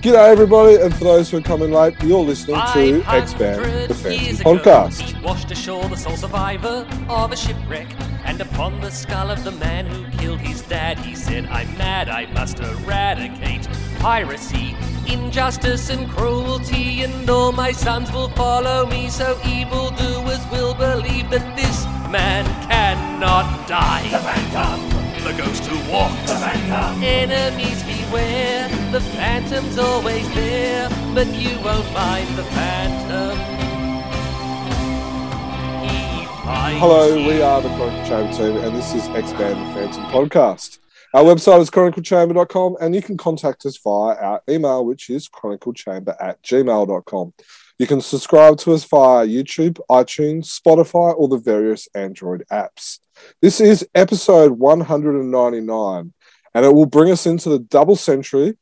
G'day, everybody, and for those who are coming late, you're listening to X Band, the fancy podcast. He washed ashore the sole survivor of a shipwreck, and upon the skull of the man who killed his dad, he said, I'm mad, I must eradicate piracy, injustice, and cruelty, and all my sons will follow me, so evildoers will believe that this man cannot die. The Phantom! The ghost who walked. The Phantom! Enemies beware, the Phantom's always there, but you won't find the Phantom. Hello, we are the Chronicle Chamber team, and this is X Band, the Phantom podcast. Our website is chroniclechamber.com, and you can contact us via our email, which is chroniclechamber at gmail.com. You can subscribe to us via YouTube, iTunes, Spotify, or the various Android apps. This is episode 199, and it will bring us into the double century.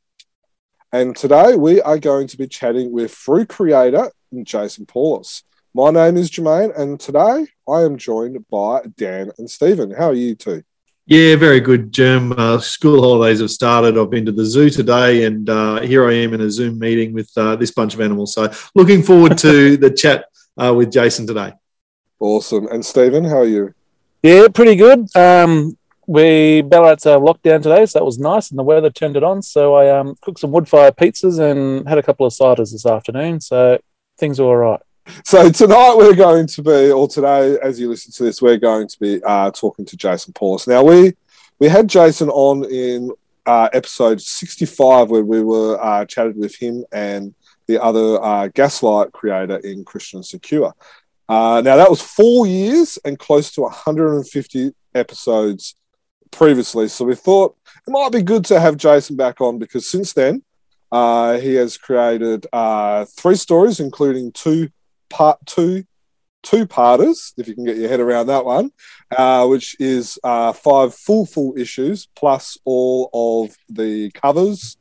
And today we are going to be chatting with Frew creator Jason Paulos. My name is Jermaine, and today I am joined by Dan and Stephen. How are you two? Yeah, very good, Jim. Uh, school holidays have started. I've been to the zoo today, and uh, here I am in a Zoom meeting with uh, this bunch of animals. So, looking forward to the chat uh, with Jason today. Awesome. And Stephen, how are you? Yeah, pretty good. Um, we Ballarat's uh, lockdown today, so that was nice, and the weather turned it on. So I um, cooked some wood fire pizzas and had a couple of ciders this afternoon. So things are all right. So tonight we're going to be, or today, as you listen to this, we're going to be uh, talking to Jason Paulos. Now we we had Jason on in uh, episode sixty five where we were uh, chatted with him and the other uh, gaslight creator in Chris Sequeira. Uh, now that was four years and close to 150 episodes previously. So we thought it might be good to have Jason back on because since then uh, he has created uh, three stories, including two part two two parters, if you can get your head around that one, uh, which is uh, five full full issues plus all of the covers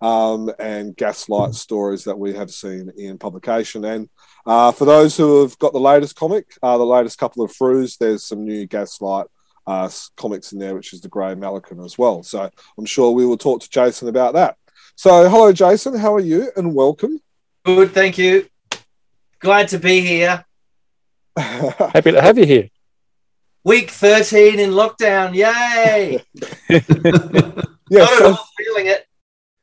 um, and gaslight stories that we have seen in publication. And uh, for those who have got the latest comic, uh, the latest couple of Frews, there's some new gaslight uh, comics in there, which is the Grey Malikan as well. So I'm sure we will talk to Jason about that. So hello, Jason. How are you? And welcome. Good, thank you. Glad to be here. Happy to have you here. Week 13 in lockdown. Yay! yeah. Not at So, all feeling it.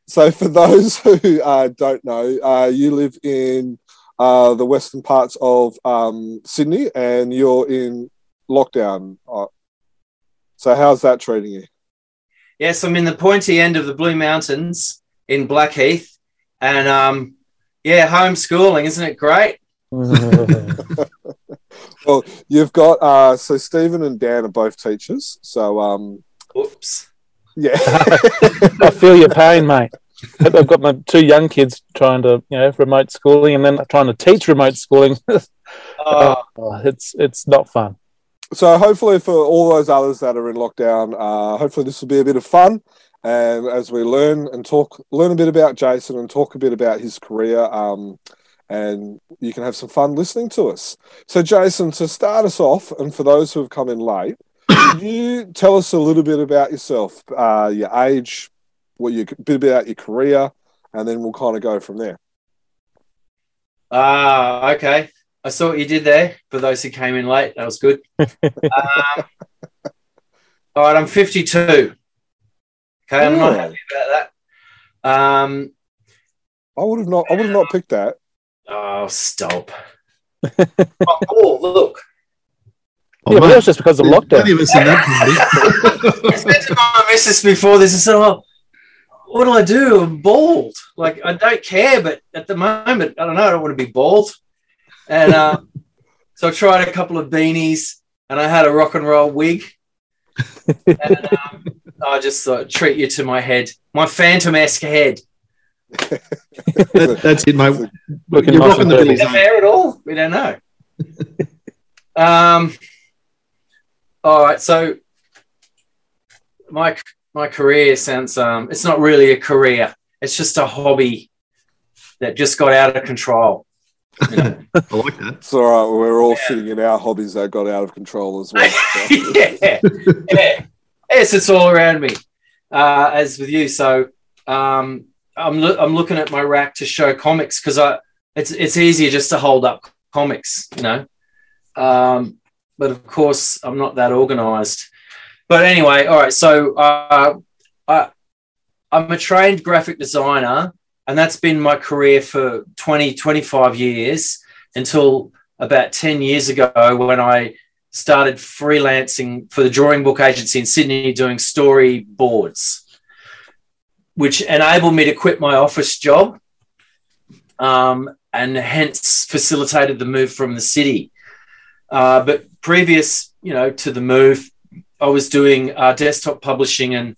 so for those who uh, don't know, uh, you live in uh, the western parts of um, Sydney, and you're in lockdown. So how's that treating you? Yes, I'm in the pointy end of the Blue Mountains in Blackheath. And um, yeah, homeschooling, isn't it great? Well, you've got uh, so Stephen and Dan are both teachers. So um, Oops. yeah, I feel your pain, mate. I've got my two young kids trying to, you know, remote schooling, and then trying to teach remote schooling. Oh, Oh, it's it's not fun. So hopefully for all those others that are in lockdown, uh, hopefully this will be a bit of fun. And as we learn and talk, learn a bit about Jason and talk a bit about his career, um, and you can have some fun listening to us. So, Jason, to start us off, and for those who have come in late, could you tell us a little bit about yourself, uh, your age, what you a bit about your career, and then we'll kind of go from there. ah, okay. I saw what you did there for those who came in late. That was good. um, all right, I'm 52. Okay, I'm not happy about that. Um, I would have not, I would have not picked that. oh, stop. oh, cool, look. Oh, yeah, but that was just because of lockdown. Plenty of us in that. I said to my missus before this, I said, oh, what do I do? I'm bald. Like, I don't care, but at the moment, I don't know, I don't want to be bald. And uh, so I tried a couple of beanies and I had a rock and roll wig. and um, I just thought, treat you to my head, my phantom esque head. That- that's it, mate. Looking You're rocking the dirty. Is fair at all? We don't know. um, all right, so my my career sounds um, it's not really a career. It's just a hobby that just got out of control. You know? I like that. It's all right. We're all sitting in our hobbies that got out of control as well. Yeah, yeah. Yes, it's all around me, uh, as with you. So, um, I'm lo- I'm looking at my rack to show comics because I it's it's easier just to hold up comics, you know. Um, but of course, I'm not that organized. But anyway, all right. So uh, I I'm a trained graphic designer, and that's been my career for 20 25 years until about 10 years ago when I started freelancing for the drawing book agency in Sydney doing storyboards, which enabled me to quit my office job um, and hence facilitated the move from the city. Uh, but previous, you know, to the move, I was doing uh, desktop publishing and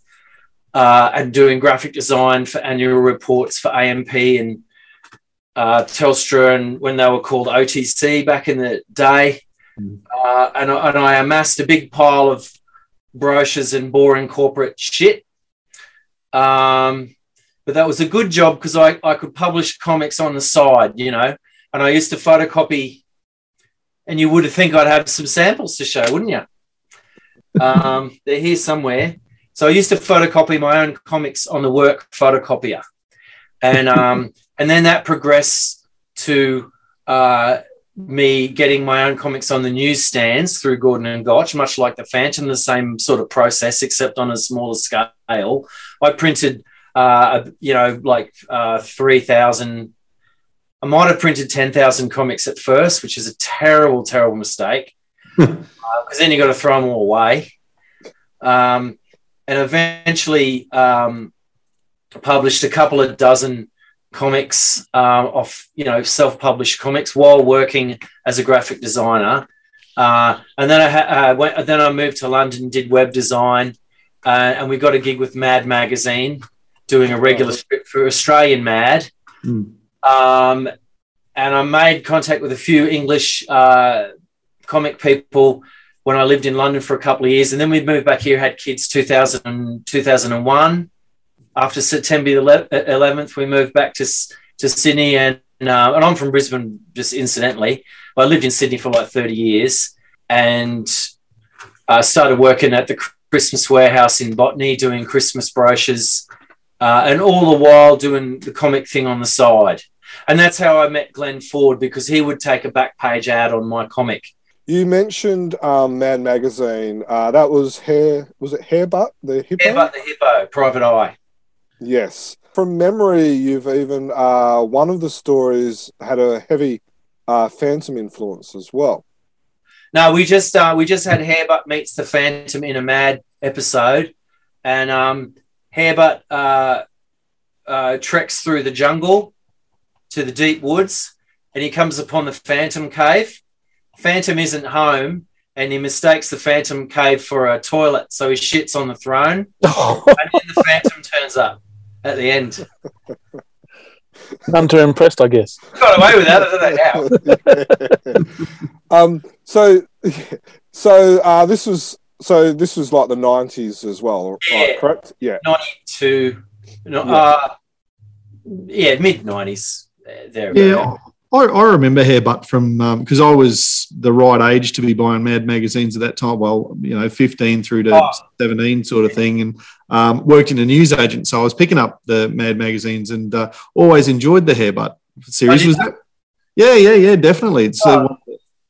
uh, and doing graphic design for annual reports for AMP and uh, Telstra, and when they were called OTC back in the day. Uh, and, I, and I amassed a big pile of brochures and boring corporate shit. Um, but that was a good job because I, I could publish comics on the side, you know, and I used to photocopy. And you would think I'd have some samples to show, wouldn't you? Um, they're here somewhere. So I used to photocopy my own comics on the work photocopier, and um, and then that progressed to uh, me getting my own comics on the newsstands through Gordon and Gotch, much like the Phantom, the same sort of process, except on a smaller scale. I printed, uh, you know, like uh, 3,000. I might have printed 10,000 comics at first, which is a terrible, terrible mistake because uh, then you got to throw them all away. Um, and eventually um, published a couple of dozen comics uh, of you know self-published comics while working as a graphic designer uh, and then I ha- uh, went, then I moved to London, did web design, uh, and we got a gig with Mad Magazine, doing a regular strip for Australian Mad. Mm. Um, and I made contact with a few English uh, comic people when I lived in London for a couple of years, and then we moved back here, had kids 2000, 2001 after September 11th, we moved back to, to Sydney. And, uh, and I'm from Brisbane, just incidentally. I lived in Sydney for like 30 years and I started working at the Christmas warehouse in Botany doing Christmas brochures uh, and all the while doing the comic thing on the side. And that's how I met Glenn Ford because he would take a back page ad on my comic. You mentioned um, Mad Magazine. Uh, that was hair. Was it Hairbutt the hippo? Hairbutt the hippo. Private Eye. Yes. From memory, you've even uh, one of the stories had a heavy uh, Phantom influence as well. No, we just uh, we just had Hairbutt meets the Phantom in a Mad episode, and um, Hairbutt uh, uh, treks through the jungle to the deep woods, and he comes upon the Phantom cave. Phantom isn't home, and he mistakes the Phantom cave for a toilet, so he shits on the throne, and then the Phantom turns up at the end. None too impressed, I guess. Got away with that, I don't know how. um, so, so uh, this was so this was like the nineties as well, yeah. right, correct? Yeah, ninety two. No, yeah. Uh, yeah, mid nineties. There. Yeah, I, I remember Hairbutt from because um, I was the right age to be buying Mad magazines at that time. Well, you know, 15 through to oh. 17 sort of thing, and um, worked in a news agent. So I was picking up the Mad magazines and uh, always enjoyed the Hairbutt series. Was that? Yeah, yeah, yeah, definitely. So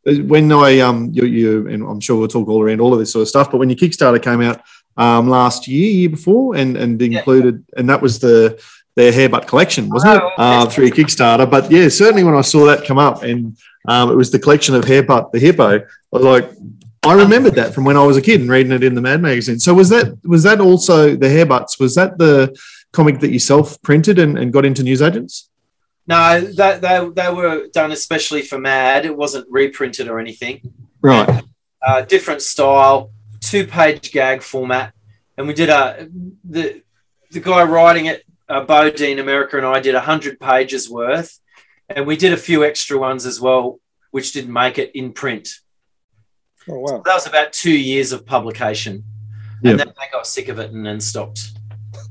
oh. when I um, you, you and I'm sure we'll talk all around all of this sort of stuff. But when your Kickstarter came out um, last year, year before, and and included, yeah. and that was the their hairbutt collection, wasn't it? Uh, through Kickstarter. But yeah, certainly when I saw that come up and um, it was the collection of hairbutt, the hippo, I was like, I remembered that from when I was a kid and reading it in the Mad magazine. So was that was that also the hairbutts? Was that the comic that you self printed and, and got into newsagents? No, that they, they were done especially for Mad. It wasn't reprinted or anything. Right. Uh, different style, two page gag format, and we did a the the guy writing it uh, Bodine Amerikah and I did 100 pages worth, and we did a few extra ones as well, which didn't make it in print. Oh, wow. So that was about two years of publication. Yep. And then they got sick of it and then stopped.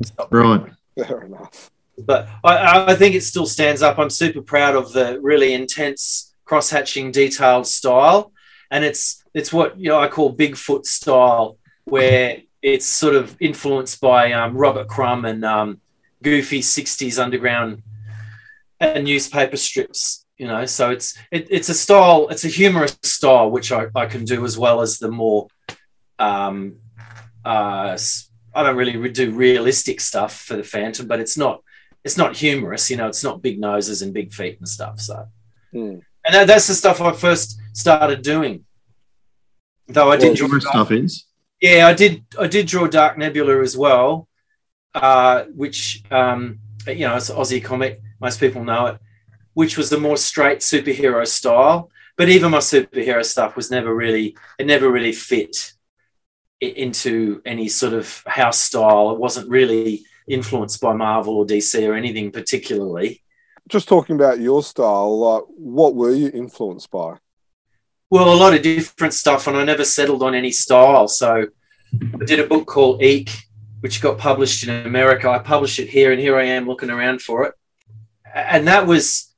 stopped. Right. Fair enough. But I, I think it still stands up. I'm super proud of the really intense cross hatching detailed style. And it's it's what you know I call Bigfoot style, where it's sort of influenced by um, Robert Crumb and um, goofy '60s underground and newspaper strips. You know, so it's it, it's a style, it's a humorous style which I, I can do as well as the more um, uh, i don't really re- do realistic stuff for the Phantom, but it's not it's not humorous. You know, it's not big noses and big feet and stuff. So, Hmm. and that, that's the stuff I first started doing. Though I did Well, draw stuff is. yeah, I did. I did draw Dark Nebula as well, uh, which um, you know, it's an Aussie comic. Most people know it. Which was the more straight superhero style. But even my superhero stuff was never really. It never really fit into any sort of house style. It wasn't really influenced by Marvel or DC or anything particularly. Just talking about your style, like what were you influenced by? Well, a lot of different stuff, and I never settled on any style. So I did a book called Eek, which got published in America. I published it here, and here I am looking around for it. And that was,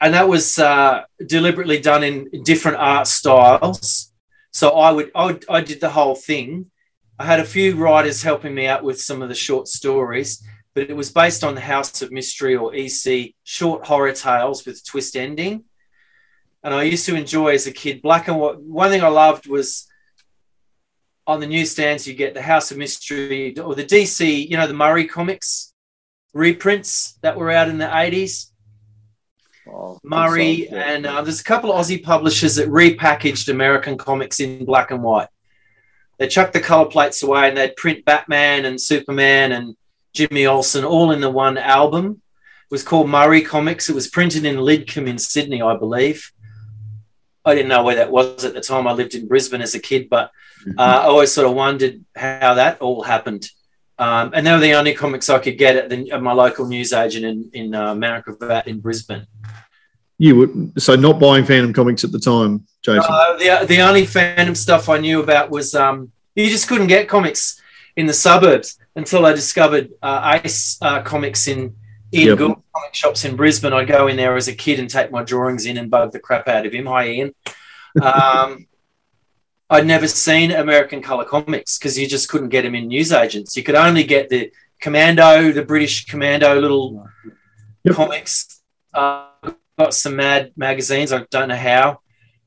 and that was uh, deliberately done in different art styles. So I would, I would, I did the whole thing. I had a few writers helping me out with some of the short stories, but it was based on the House of Mystery or EC short horror tales with twist ending and I used to enjoy as a kid black and white. One thing I loved was on the newsstands you get the House of Mystery or the DC, you know, the Murray comics reprints that were out in the eighties. Oh, Murray yeah. and uh, there's a couple of Aussie publishers that repackaged American comics in black and white. They chucked the color plates away and they'd print Batman and Superman and Jimmy Olsen all in the one album. It was called Murray Comics. It was printed in Lidcombe in Sydney, I believe. I didn't know where that was at the time. I lived in Brisbane as a kid, but uh, I always sort of wondered how that all happened. Um, and they were the only comics I could get at, the, at my local newsagent in, in uh, in Brisbane. You would so not buying Phantom comics at the time, Jason. Uh, the, the only Phantom stuff I knew about was um, you just couldn't get comics in the suburbs until I discovered uh, Ace uh, Comics in in Yep. Comic shops in Brisbane. I'd go in there as a kid and take my drawings in and bug the crap out of him. Hi, Ian. Um, I'd never seen American color comics because you just couldn't get them in newsagents. You could only get the Commando, the British Commando little Yep. comics. Uh, got some Mad magazines. I don't know how.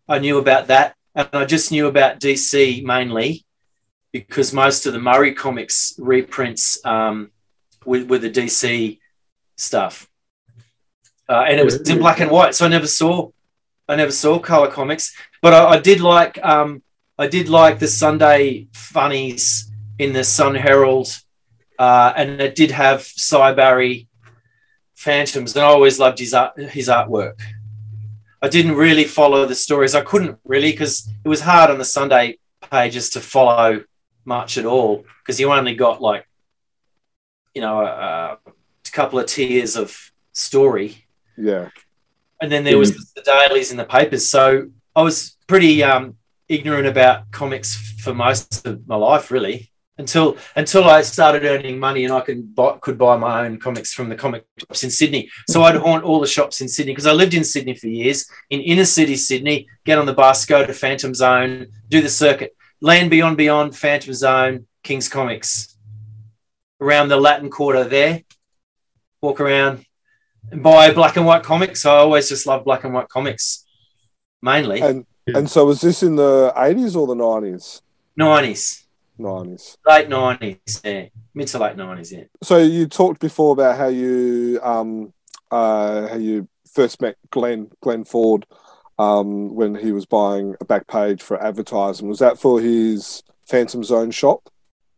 I knew about that, and I just knew about DC mainly because most of the Murray comics reprints um, with, with the DC stuff, uh, and it was in black and white. So I never saw, I never saw color comics, but I, I did like, um, I did like the Sunday funnies in the Sun Herald, uh, and it did have Sy Barry Phantoms, and I always loved his art, his artwork. I didn't really follow the stories. I couldn't really because it was hard on the Sunday pages to follow much at all because you only got like, you know, a, a couple of tiers of story, Yeah. and then there was the dailies in the papers. So I was pretty um, ignorant about comics for most of my life, really, until until I started earning money and I could buy, could buy my own comics from the comic shops in Sydney. So I'd haunt all the shops in Sydney because I lived in Sydney for years, in inner city Sydney. Get on the bus, go to Phantom Zone, do the circuit, Land Beyond Beyond, Phantom Zone, King's Comics, around the Latin Quarter there. Walk around and buy black and white comics. I always just love black and white comics, mainly And and so was this in the eighties or the nineties? nineties, Nineties. late nineties, yeah, mid to late nineties, yeah. So you talked before about how you um uh how you first met Glenn Glenn Ford um when he was buying a back page for advertising. Was that for his Phantom Zone shop?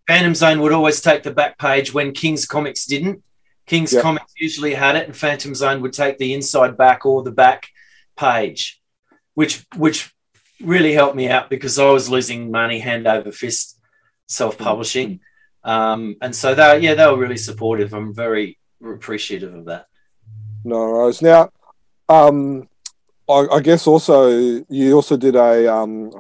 Phantom Zone would always take the back page when King's Comics didn't. King's Yep. Comics usually had it, and Phantom Zone would take the inside back or the back page, which which really helped me out because I was losing money hand over fist self publishing, um, and so they yeah they were really supportive. I'm very appreciative of that. No worries. Now, um, I, I guess also you also did a. Um,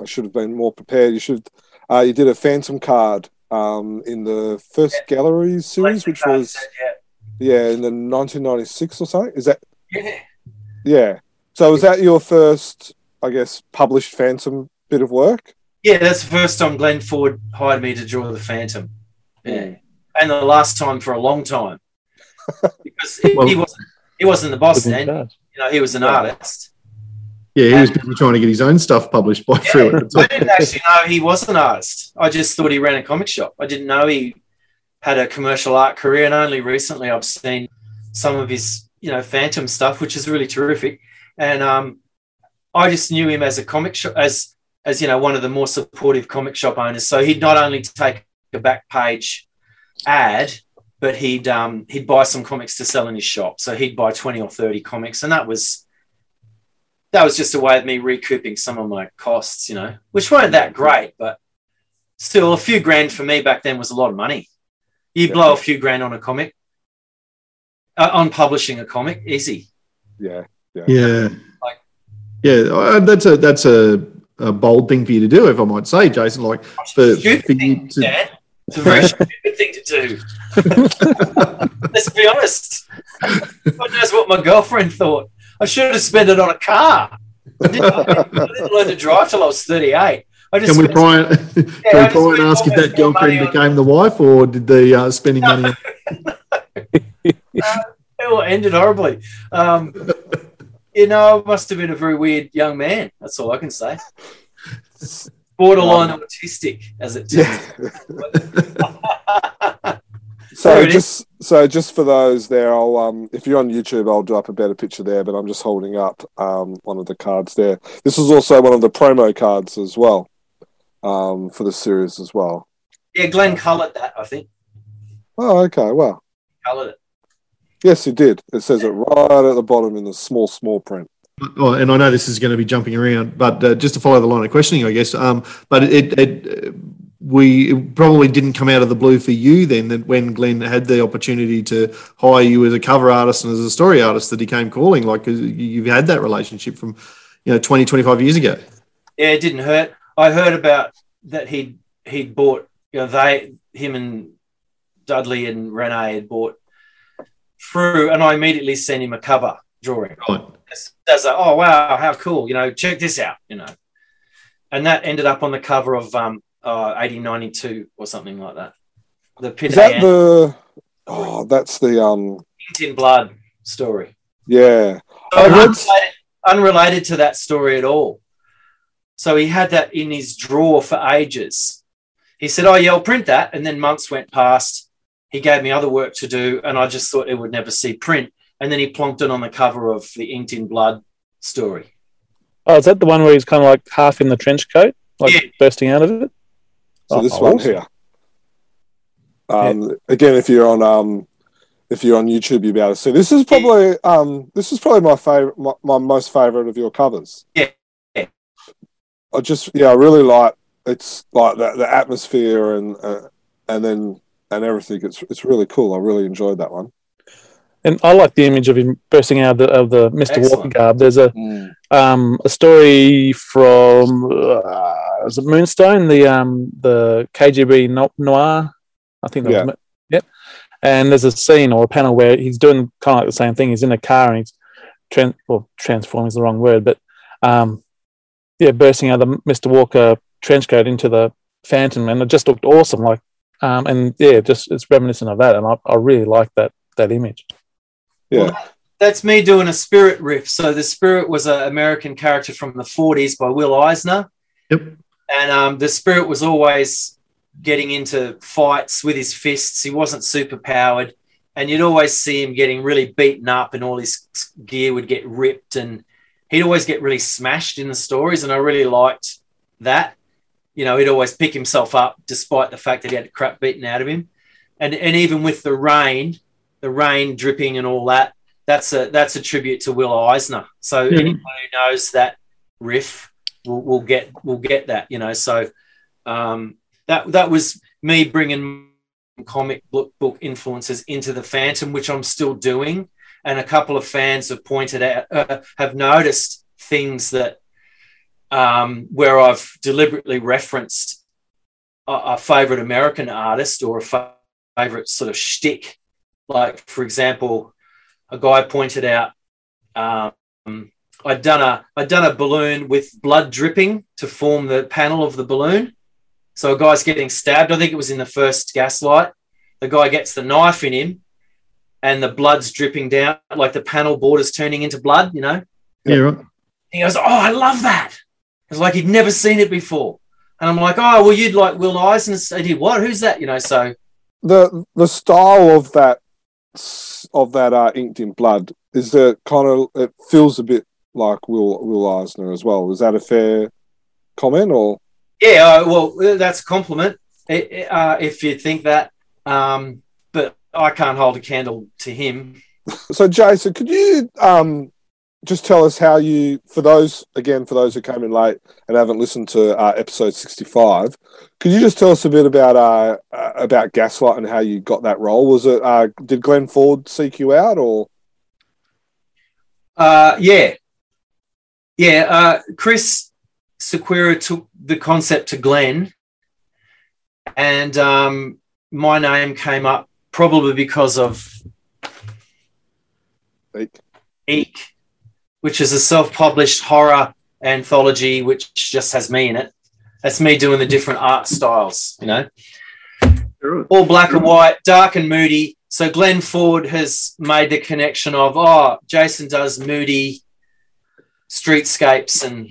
I should have been more prepared. You should. Uh, you did a Phantom card um, in the first gallery series, which was yeah in the 1996 or something. Is that yeah. yeah? So was that your first, I guess, published Phantom bit of work? Yeah, that's the first time Glenn Ford hired me to draw the Phantom. Yeah. And the last time for a long time. because he, Well- he wasn't he wasn't the boss then. charge. You know, he was an artist. Yeah, he was busy trying to get his own stuff published by Frew at the I didn't actually know he was an artist. I just thought he ran a comic shop. I didn't know he had a commercial art career, and only recently I've seen some of his, you know, Phantom stuff, which is really terrific. And um, I just knew him as a comic shop, as as you know, one of the more supportive comic shop owners. So he'd not only take a back page ad, but he'd um, he'd buy some comics to sell in his shop. So he'd buy twenty or thirty comics, and that was that was just a way of me recouping some of my costs, you know, which weren't that great, but still a few grand for me back then was a lot of money. You Yeah. blow a few grand on a comic, uh, on publishing a comic, easy. Yeah. Yeah, Like- yeah, uh, that's a that's a, a bold thing for you to do, if I might say, Jason. Like for, Stupid for thing, to, Dan. It's a very stupid thing to do. Let's be honest. God knows what my girlfriend thought. I should have spent it on a car. I didn't, I didn't learn to drive till I was 38. I just can we try and, I can we try and ask if that girlfriend became the wife, or did the uh, spending money? it ended horribly. Um, you know, I must have been a very weird young man. That's all I can say. Borderline autistic, as it Yeah. So There it is. just so just for those there, I'll um if you're on YouTube, I'll do up a better picture there. But I'm just holding up um one of the cards there. This is also one of the promo cards as well, um for the series as well. Yeah, Glenn coloured that. I think Oh, okay. Well, coloured it. Yes, it did. It says it right at the bottom in the small small print. Oh, and I know this is going to be jumping around, but uh, just to follow the line of questioning, I guess. Um, but it, it uh, we it probably didn't come out of the blue for you then that when Glenn had the opportunity to hire you as a cover artist and as a story artist that he came calling, like you- you've had that relationship from you know 20, 25 years ago. Yeah, it didn't hurt. I heard about that he'd he'd bought. You know, they him and Dudley and Renee had bought through, and I immediately sent him a cover drawing. Right. as, as a, oh wow, how cool! You know, check this out. You know, and that ended up on the cover of um uh, eighteen ninety two or something like that. The Pit Is that the? Oh, that's the um. in Blood story. Yeah. So I read- unrelated, unrelated to that story at all. So he had that in his drawer for ages. He said, "Oh yeah, I'll print that," and then months went past. He gave me other work to do, and I just thought it would never see print. And then he plonked it on the cover of the Inked in Blood story. Oh, is that the one where he's kind of like half in the trench coat, like Yeah. bursting out of it? So Oh, this one awesome. here. Um, Again, if you're on um, if you're on YouTube, you'll be able to see. This is probably um, this is probably my favorite, my, my most favorite of your covers. Yeah. Yeah. I just yeah, I really like it's like the, the atmosphere and uh, and then and everything. It's it's really cool. I really enjoyed that one. And I like the image of him bursting out of the, of the Mr. Walker garb. There's a um, a story from uh, was it Moonstone, the um, the KGB no- noir. I think that Yeah. was it. Yep. And there's a scene or a panel where he's doing kind of like the same thing. He's in a car and he's trans well, transforming is the wrong word, but um, yeah, bursting out of the Mr. Walker trench coat into the Phantom, and it just looked awesome. Like, um, and yeah, just it's reminiscent of that, and I, I really like that that image. Yeah. That's me doing a spirit riff. So the spirit was an American character from the 40s by Will Eisner. Yep. And um, the spirit was always getting into fights with his fists. He wasn't super powered. And you'd always see him getting really beaten up and all his gear would get ripped. And he'd always get really smashed in the stories. And I really liked that. You know, he'd always pick himself up despite the fact that he had the crap beaten out of him. And, and even with the rain, the rain dripping and all that, that's a that's a tribute to Will Eisner. So Yeah. anyone who knows that riff will, will get will get that. You know, so um, that that was me bringing comic book book influences into the Phantom, which I'm still doing. And a couple of fans have pointed out uh, have noticed things that um, where I've deliberately referenced a, a favorite American artist or a fa- favorite sort of shtick. Like, for example, a guy pointed out um, I'd done a I'd done a balloon with blood dripping to form the panel of the balloon. So a guy's getting stabbed. I think it was in the first gaslight. The guy gets the knife in him, and the blood's dripping down, like the panel borders turning into blood, you know. Yeah, right. He goes, "Oh, I love that." It's like he'd never seen it before, and I'm like, "Oh, well, you'd like Will Eisner." I did what? Who's that? You know. So The the style of that of that uh, inked in blood is that kind of it feels a bit like Will Will Eisner as well. Is that a fair comment or? yeah, uh, well, that's a compliment uh, if you think that. Um, but I can't hold a candle to him. So, Jason, could you um, just tell us how you, for those, again, for those who came in late and haven't listened to uh, episode 65, could you just tell us a bit about uh, uh, about Gaslight and how you got that role? Was it, uh, did Glenn Ford seek you out or? Uh, yeah, yeah. Uh, Chris Sequeira took the concept to Glenn, and um, my name came up probably because of Like, Eek, which is a self-published horror anthology, which just has me in it. That's me doing the different art styles, you know, all black and white, dark and moody. So Glenn Ford has made the connection of, oh, Jason does moody streetscapes and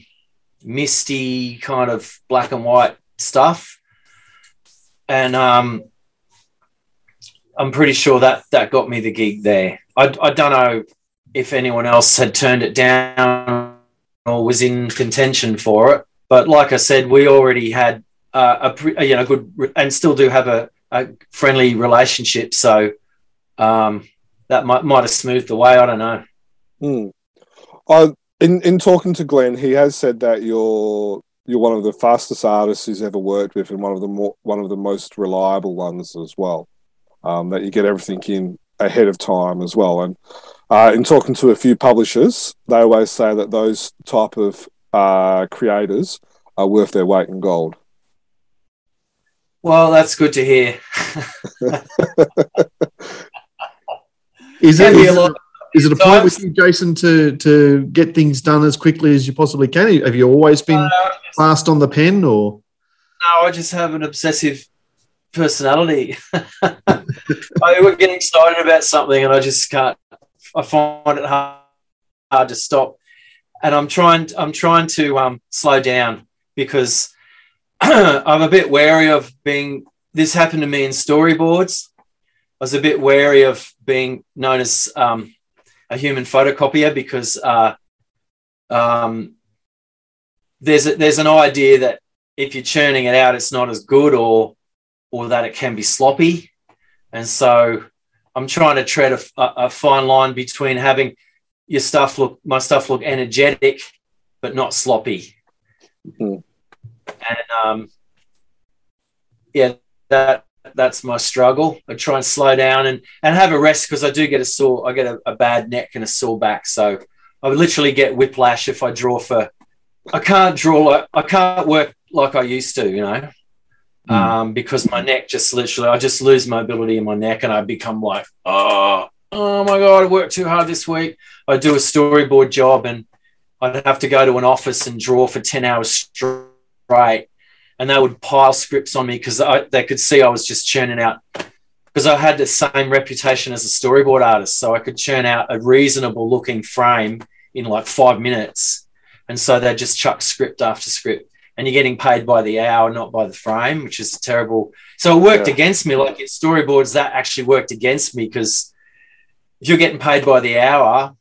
misty kind of black and white stuff. And um, I'm pretty sure that that got me the gig there. I, I don't know if anyone else had turned it down or was in contention for it. But like I said, we already had uh, a pre- you know good re- and still do have a, a friendly relationship. So um, that might might have smoothed the way. I don't know. I, in, in talking to Glenn, he has said that you're you're one of the fastest artists he's ever worked with and one of the more, one of the most reliable ones as well. Um, that you get everything in ahead of time as well. And uh, in talking to a few publishers, they always say that those type of uh, creators are worth their weight in gold. Well, that's good to hear. Is Can it, a it- lot- is it a point with you, Jason, to to get things done as quickly as you possibly can? Have you always been Uh, fast on the pen, or No, I just have an obsessive personality. I would get excited about something and I just can't. I find it hard, hard to stop, and I'm trying. I'm trying to um, slow down because I'm a bit wary of being. This happened to me in storyboards. I was a bit wary of being known as um, a human photocopier because uh, um, there's a, there's an idea that if you're churning it out, it's not as good, or or that it can be sloppy. And so I'm trying to tread a, a, fine line between having your stuff look my stuff look energetic, but not sloppy. Mhm. And um, yeah, that that's my struggle. I try and slow down and and have a rest because I do get a sore. I get a, a bad neck and a sore back, so I would literally get whiplash if I draw for. I can't draw like I can't work like I used to, you know, Hmm. um, because my neck just literally I just lose mobility in my neck and I become like, oh, oh my god, I worked too hard this week. I do a storyboard job and I'd have to go to an office and draw for ten hours straight, and they would pile scripts on me because they could see I was just churning out. Because I had the same reputation as a storyboard artist, so I could churn out a reasonable looking frame in like five minutes, and so they just chuck script after script and you're getting paid by the hour, not by the frame, which is terrible. So it worked Yeah. against me. Like in storyboards, that actually worked against me because if you're getting paid by the hour,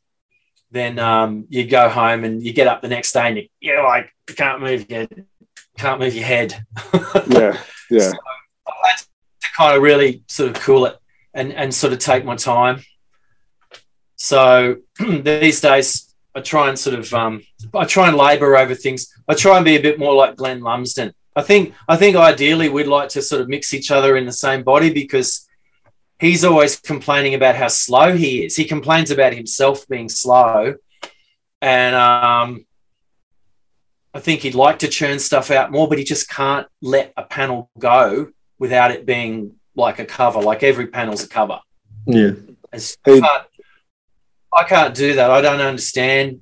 then um, you go home and you get up the next day and you, you're like, you can't move your, can't move your head. Yeah, yeah. I had to kind of really sort of cool it and, and sort of take my time. So these days, I try and sort of um, I try and labour over things. I try and be a bit more like Glenn Lumsden. I think I think ideally we'd like to sort of mix each other in the same body because he's always complaining about how slow he is. He complains about himself being slow, and um, I think he'd like to churn stuff out more, but he just can't let a panel go without it being like a cover. Like every panel's a cover. yeah, It's- Hey- can't, I can't do that. I don't understand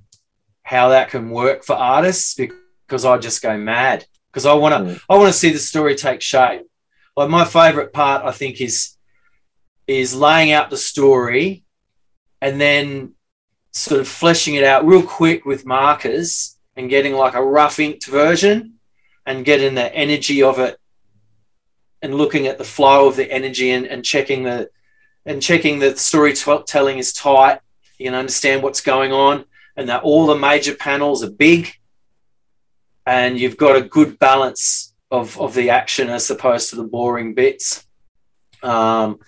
how that can work for artists because I just go mad because I want to. Mm. I want to see the story take shape. Like my favorite part, I think, is is laying out the story and then sort of fleshing it out real quick with markers and getting like a rough inked version and getting the energy of it and looking at the flow of the energy and, and checking the and checking that the storytelling is tight you can understand what's going on and that all the major panels are big and you've got a good balance of, of the action as opposed to the boring bits. Um,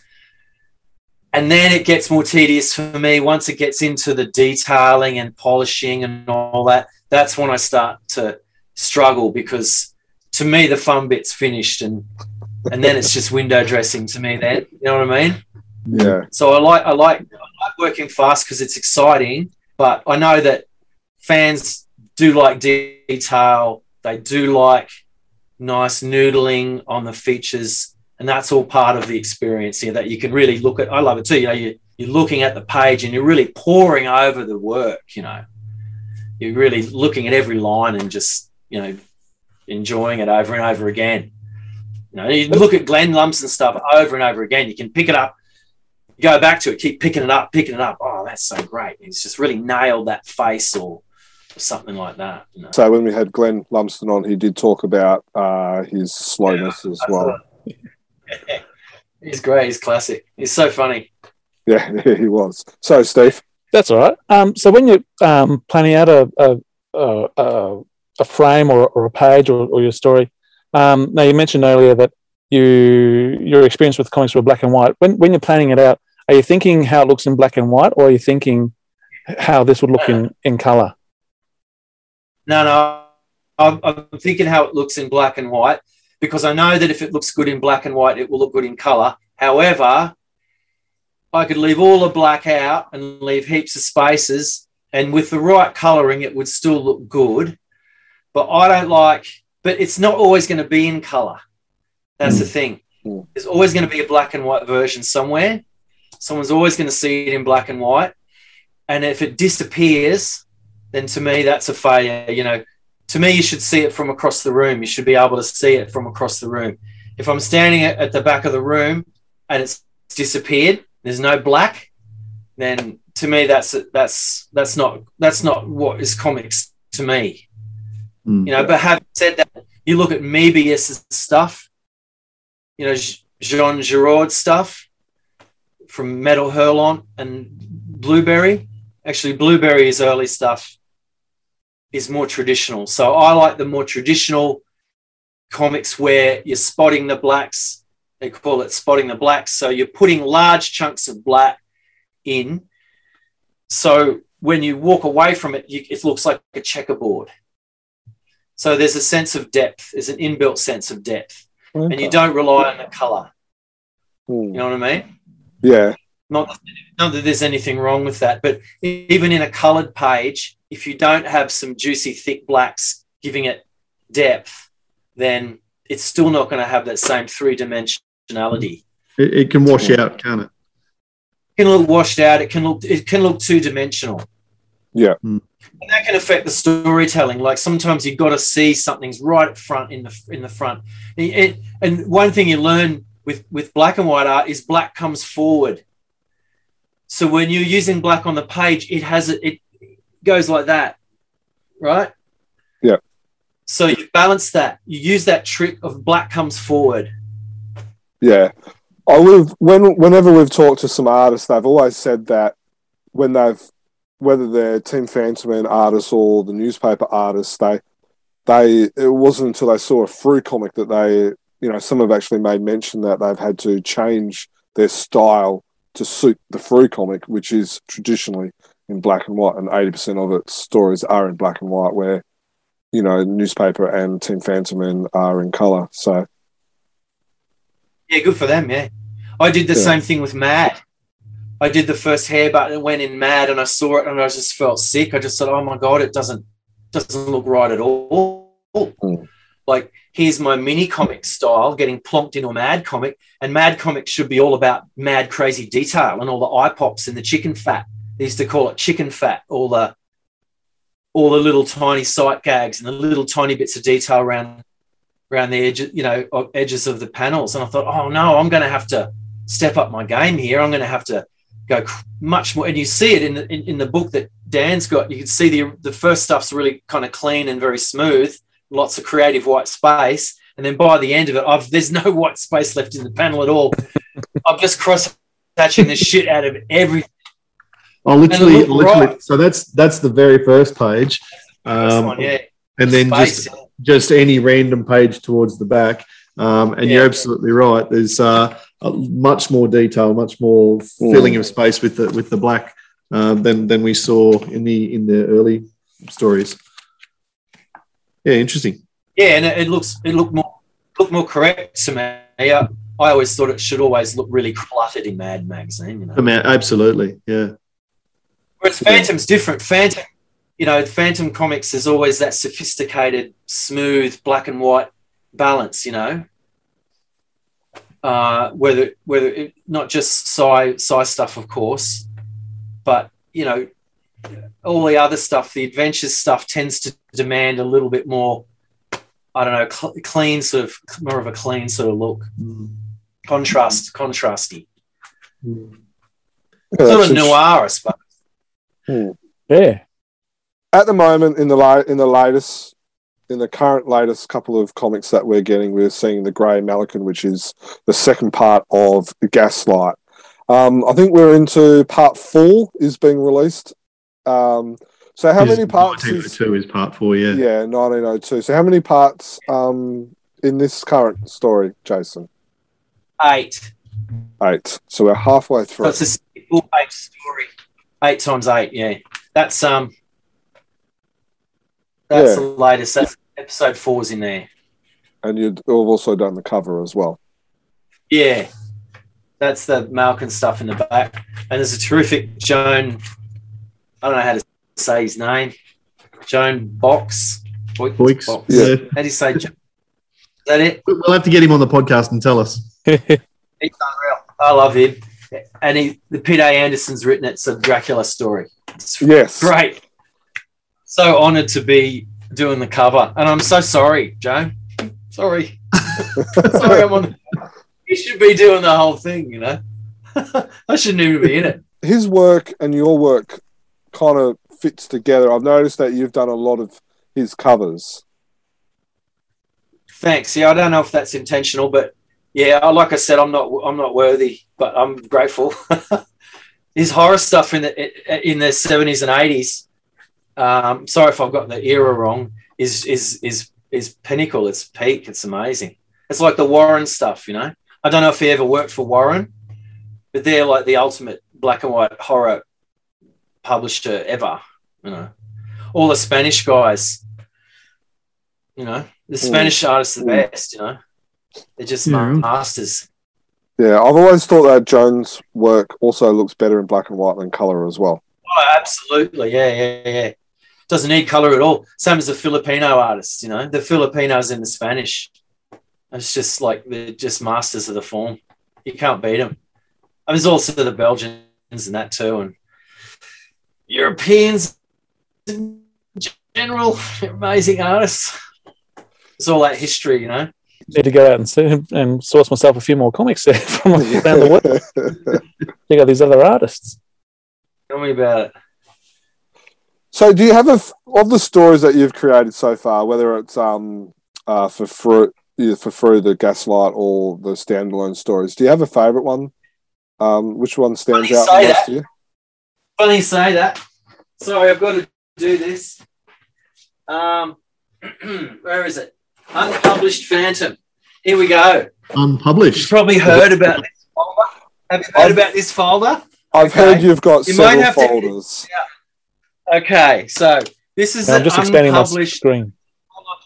and then it gets more tedious for me once it gets into the detailing and polishing and all that. That's when I start to struggle because to me the fun bit's finished and and then it's just window dressing to me. Then you know what I mean? Yeah. So I like I like I like working fast because it's exciting, but I know that fans do like detail. They do like nice noodling on the features, and that's all part of the experience here. That you can really look at. I love it too. You know, you you're looking at the page and you're really pouring over the work. You know, you're really looking at every line and just you know enjoying it over and over again. You know, you look at Glenn Lumsden stuff over and over again. You can pick it up, go back to it, keep picking it up, picking it up. Oh, that's so great. He's just really nailed that face or something like that. You know? So when we had Glenn Lumsden on, he did talk about uh, his slowness yeah, as well. He's great. He's classic. He's so funny. Yeah, he was. So, Steve. That's all right. Um, so when you're um, planning out a, a, a, a frame or, or, a page or, or your story, um, now you mentioned earlier that you your experience with comics were black and white. When when you're planning it out, are you thinking how it looks in black and white, or are you thinking how this would look in, in color? No, no. I'm, I'm thinking how it looks in black and white because I know that if it looks good in black and white, it will look good in color. However, I could leave all the black out and leave heaps of spaces, and with the right coloring, it would still look good. But I don't like, but it's not always going to be in color. That's mm. the thing. Mm. There's always going to be a black and white version somewhere. Someone's always going to see it in black and white. And if it disappears, then to me that's a failure. You know, to me you should see it from across the room. You should be able to see it from across the room. If I'm standing at, the back of the room and it's disappeared, there's no black, then to me that's that's that's not that's not what is comics to me. Mm, you know, yeah. but having said that, you look at Moebius stuff, you know, Jean Giraud stuff from Metal Hurlant and Blueberry. Actually, Blueberry's early stuff is more traditional. So I like the more traditional comics where you're spotting the blacks. They call it spotting the blacks. So you're putting large chunks of black in. So when you walk away from it, you, it looks like a checkerboard. So there's a sense of depth, there's an inbuilt sense of depth, okay. and you don't rely on the color. Hmm. You know what I mean? Yeah. Not, not that there's anything wrong with that, but even in a colored page, if you don't have some juicy, thick blacks giving it depth, then it's still not going to have that same three dimensionality. It, it, can wash out, can't it? It can look washed out. It can look it can look two dimensional. Yeah. And that can affect the storytelling. Like sometimes you've got to see something's right up front in the in the front. It, and one thing you learn with with black and white art is black comes forward. So when you're using black on the page, it has a, it goes like that, right? Yeah. So you balance that. You use that trick of black comes forward. Yeah. I would when whenever we've talked to some artists, they've always said that when they've whether they're Team Phantom artists or the newspaper artists, they they it wasn't until they saw a Frew comic that they you know some have actually made mention that they've had to change their style to suit the Frew comic, which is traditionally in black and white, and eighty percent of its stories are in black and white, where you know newspaper and Team Phantom are in color. So yeah, good for them. Yeah, I did the yeah. same thing with Mad. I did the first hair button, it went in Mad, and I saw it, and I just felt sick. I just said, "Oh my god, it doesn't doesn't look right at all." Mm. Like here's my mini comic style getting plonked into a mad comic and mad comics should be all about mad crazy detail and all the eye pops and the chicken fat they used to call it chicken fat, all the all the little tiny sight gags and the little tiny bits of detail around around the edge, you know, edges of the panels. And I thought, oh no, I'm going to have to step up my game here. I'm going to have to go much more. And you see it in the in, in the book that Dan's got. You can see the the first stuff's really kind of clean and very smooth, lots of creative white space. And then by the end of it, I've there's no white space left in the panel at all. I'm just cross hatching the shit out of everything. Oh, literally, literally. right. So that's that's the very first page, First um, one, yeah. and then Space. just just any random page towards the back. Um, and you're absolutely right. There's uh, a much more detail, much more filling of space with the with the black um, than than we saw in the in the early stories. Yeah, interesting. Yeah, and it, it looks it looked more looked more correct to me. I, I always thought it should always look really cluttered in Mad magazine, you know. I mean, absolutely, yeah. Whereas Phantom's different. Phantom, you know, Phantom comics is always that sophisticated, smooth, black and white balance, you know. Uh, whether whether it, not just sci sci stuff, of course, but you know, all the other stuff, the adventures stuff, tends to demand a little bit more. I don't know, cl- clean sort of more of a clean sort of look, contrast, contrasty, Yeah, sort of noir, I suppose. Yeah. at the moment in the la- in the latest in the current latest couple of comics that we're getting, we're seeing the Grey Malkin, which is the second part of Gaslight. Um, I think we're into part four is being released. Um, so how many parts? Is, 1902 is part four, yeah. yeah, 1902. So how many parts um, in this current story, Jason? Eight. Eight. So we're halfway So through. it's a full page story. Eight times eight, yeah. That's um that's Yeah. the latest. That's episode four's in there. And you've also done the cover as well. Yeah. That's the Malkin stuff in the back. And there's a terrific Joan, I don't know how to say his name. Joan Box. Boy- Boix. Box. Yeah. How do you say Jo- Is that it? We'll have to get him on the podcast and tell us. He's unreal. I love him. And he, the Peter A. Anderson's written it. It's a Dracula story. It's Yes. Great. So honored to be doing the cover. And I'm so sorry, Joan. Sorry. sorry, I'm on. You should be doing the whole thing, you know? I shouldn't even be in it. his work and your work kind of fits together. I've noticed that you've done a lot of his covers. Thanks. Yeah, I don't know if that's intentional, but yeah, like I said, I'm not I'm not worthy, but I'm grateful. His horror stuff in the in the 70s and 80s. Um, sorry if I've got the era wrong. Is is is is pinnacle. It's peak. It's amazing. It's like the Warren stuff, you know. I don't know if he ever worked for Warren, but they're like the ultimate black and white horror publisher ever. You know, all the Spanish guys. You know, the mm. Spanish artists are the mm. best. You know, they're just Yeah. masters. Yeah, I've always thought that Jones' work also looks better in black and white than color as well. Oh, absolutely. Yeah, yeah, yeah. Doesn't need color at all. Same as the Filipino artists, you know, the Filipinos and the Spanish. It's just like they're just masters of the form. You can't beat them. And there's also the Belgians and that too, and Europeans in general, amazing artists. It's all that history, you know. Need to go out and see and source myself a few more comics there from around the world. Check out these other artists. Tell me about it. so, do you have a f- of the stories that you've created so far, whether it's um uh, for Frew, either for through the gaslight or the standalone stories? Do you have a favorite one? Um, which one stands out say most to you? Funny you say that. Sorry, I've got to do this. Um, where is it? Unpublished Phantom. Here we go. You've Unpublished. probably heard about this folder. Have you heard about this folder? I've Okay. heard you've got You might several have to- folders. Okay, so this is Now, I'm an just expanding my unpublished screen.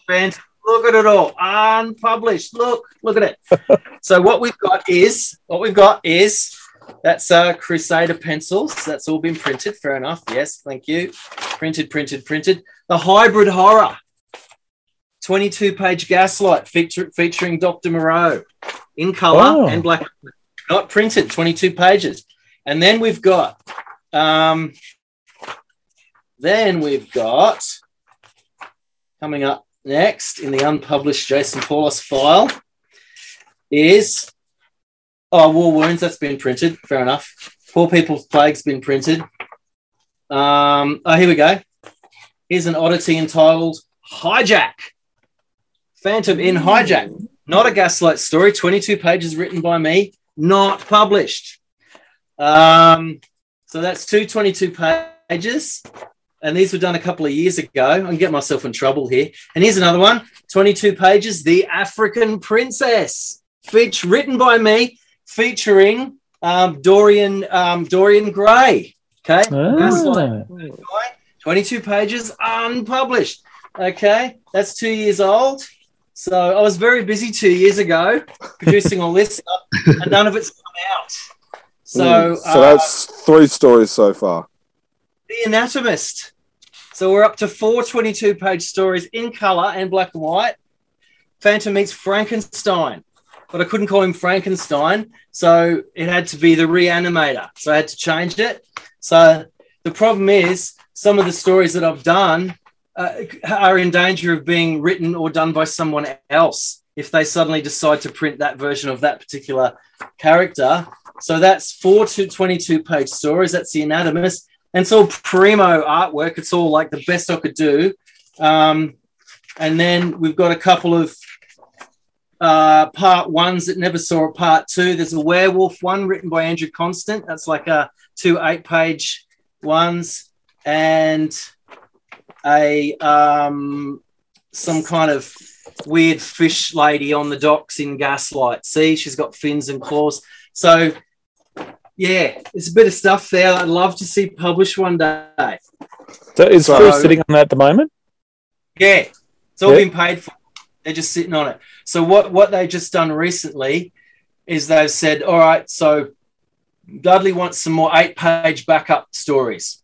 Phantom. Look at it all. Unpublished. Look, look at it. so what we've got is what we've got is that's uh Crusader pencils. That's all been printed. Fair enough. Yes, thank you. Printed, printed, printed. The hybrid horror. 22 page gaslight feature, featuring Dr. Moreau in color Oh. and black. Not printed, 22 pages. And then we've got um then we've got coming up next in the unpublished Jason Paulos file is Oh, War Wounds, that's been printed. Fair enough. Poor People's Plague's been printed. Um, oh, here we go. Here's an oddity entitled Hijack. Phantom in Hijack. Not a gaslight story. 22 pages written by me, not published. Um, so that's two 22 pages. And these were done a couple of years ago. I can get myself in trouble here. And here's another one 22 pages The African Princess, feature, written by me, featuring um, Dorian um, Dorian Gray. Okay. Gaslight. Ah. 22 pages unpublished. Okay. That's two years old. So I was very busy two years ago producing all this stuff, and none of it's come out. So, Mm, so uh, that's three stories so far. The Anatomist. So we're up to four 22 page stories in color and black and white. Phantom meets Frankenstein, but I couldn't call him Frankenstein. So it had to be the reanimator. So I had to change it. So the problem is, some of the stories that I've done uh, are in danger of being written or done by someone else if they suddenly decide to print that version of that particular character. So that's four to 22 page stories. That's The Anatomist. And it's all primo artwork. It's all like the best I could do. Um, and then we've got a couple of uh, part ones that never saw a part two. There's a werewolf one written by Andrew Constant. That's like a two eight page ones. And a um, some kind of weird fish lady on the docks in Gaslight. See, she's got fins and claws. So, yeah, it's a bit of stuff there. I'd love to see published one day. So is So- Phil sitting on that at the moment? Yeah, it's all Yeah. been paid for. They're just sitting on it. So what what they've just done recently is they've said, all right, so Dudley wants some more eight page backup stories.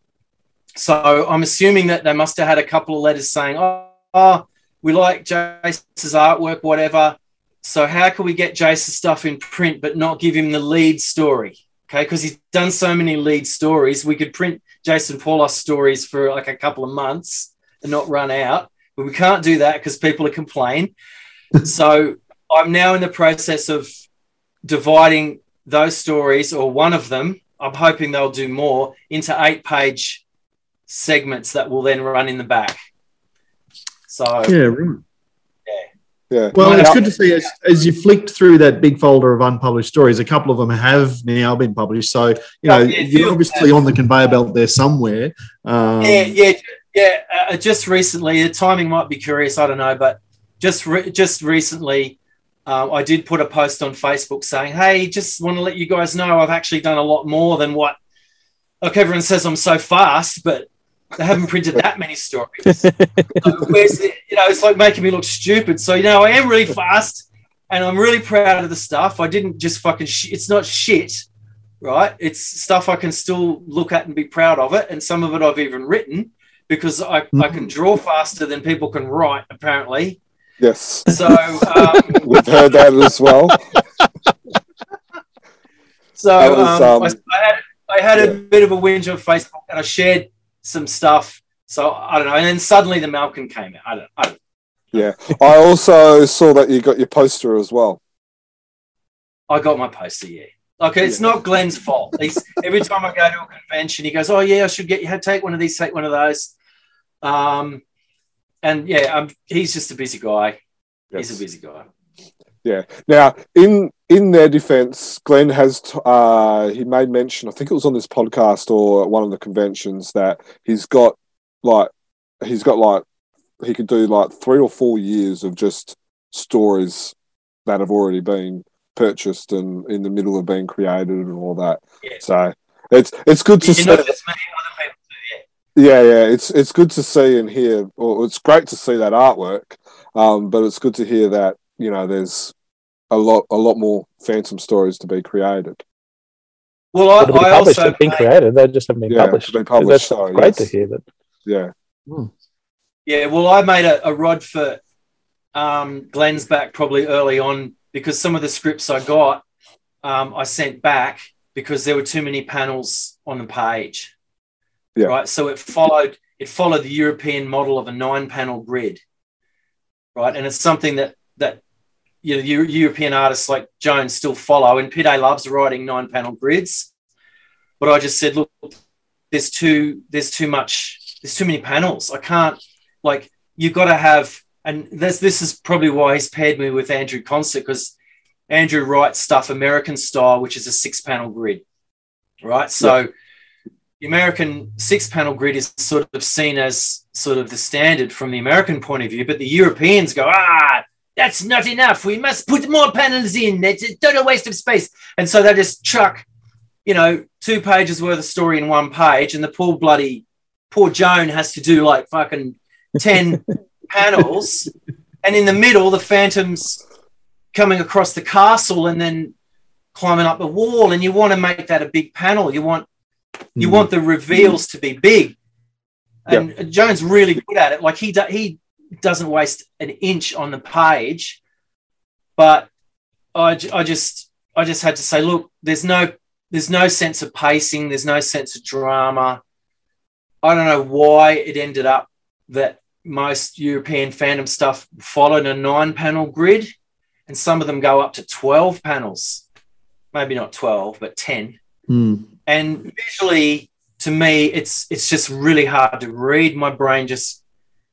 So I'm assuming that they must have had a couple of letters saying, oh, oh, we like Jason's artwork, whatever. So how can we get Jason's stuff in print but not give him the lead story? Okay, because he's done so many lead stories. We could print Jason Paulos stories for like a couple of months and not run out. But we can't do that because people are complaining. So I'm now in the process of dividing those stories, or one of them. I'm hoping they'll do more into eight page segments that will then run in the back. So Yeah, right. Yeah. Well, Might it's have- good to see as, as you flicked through that big folder of unpublished stories, a couple of them have now been published. So, you know, Oh, yeah, you're obviously on the conveyor belt there somewhere. Um, yeah, yeah, yeah. Uh, just recently, the timing might be curious. I don't know, but just re- just recently, uh, I did put a post on Facebook saying, "Hey, just want to let you guys know I've actually done a lot more than what." Like everyone says, I'm so fast, but they haven't printed that many stories. So where's the, you know, it's like making me look stupid. So you know, I am really fast, and I'm really proud of the stuff. I didn't just fucking. Sh- it's not shit right? It's stuff I can still look at and be proud of it. And some of it I've even written because I, I can draw faster than people can write, apparently. Yes. So, um, We've heard that as well. so was, um, um, I, I had, I had a bit of a whinge on Facebook and I shared some stuff. So I don't know. And then suddenly the Malkin came out. I don't, I don't Yeah. I also saw that you got your poster as well. I got my poster, yeah. Okay, it's not Glenn's fault. He's, every time I go to a convention, he goes, "Oh yeah, I should get you. Take one of these. Take one of those." Um, and yeah, um, he's just a busy guy. He's a busy guy. Yeah. Now, in in their defense, Glenn has t- uh, he made mention. I think it was on this podcast or at one of the conventions that he's got like he's got like he could do like three or four years of just stories that have already been purchased and in the middle of being created and all that. Yeah. So it's it's good to You see. know, there's many other people too. Yeah, yeah, it's it's good to see and hear. Well, it's great to see that artwork, um, but it's good to hear that you know there's a lot a lot more Phantom stories to be created. Well, I, They've been I published, also they've been created. They just haven't been Yeah, published. to be published, That's so, great yes. to hear that. Yeah, yeah. Well, I made a, a rod for um, Glenn's back probably early on because some of the scripts I got, um, I sent back because there were too many panels on the page. Yeah. Right. So it followed it followed the European model of a nine panel grid. Right. And it's something that that you know Eu- European artists like Jones still follow, and Pide loves writing nine panel grids. But I just said, look, there's too there's too much there's too many panels. I can't like you've got to have and this this is probably why he's paired me with Andrew Constant because Andrew writes stuff American style, which is a six panel grid, right? So the American six panel grid is sort of seen as sort of the standard from the American point of view, but the Europeans go, ah, that's not enough. We must put more panels in. It's a total waste of space. And so they just chuck, you know, two pages worth of story in one page, and the poor bloody poor Joan has to do like fucking 10 panels. And in the middle, the phantoms coming across the castle and then climbing up the wall. And you want to make that a big panel. You want you Mm. want the reveals to be big. And Jones really good at it. Like he do, he doesn't waste an inch on the page. But I, I just I just had to say, look, there's no there's no sense of pacing. There's no sense of drama. I don't know why it ended up that most European Phantom stuff followed a nine panel grid, and some of them go up to 12 panels. Maybe not 12, but 10 Mm. And visually to me it's it's just really hard to read. My brain just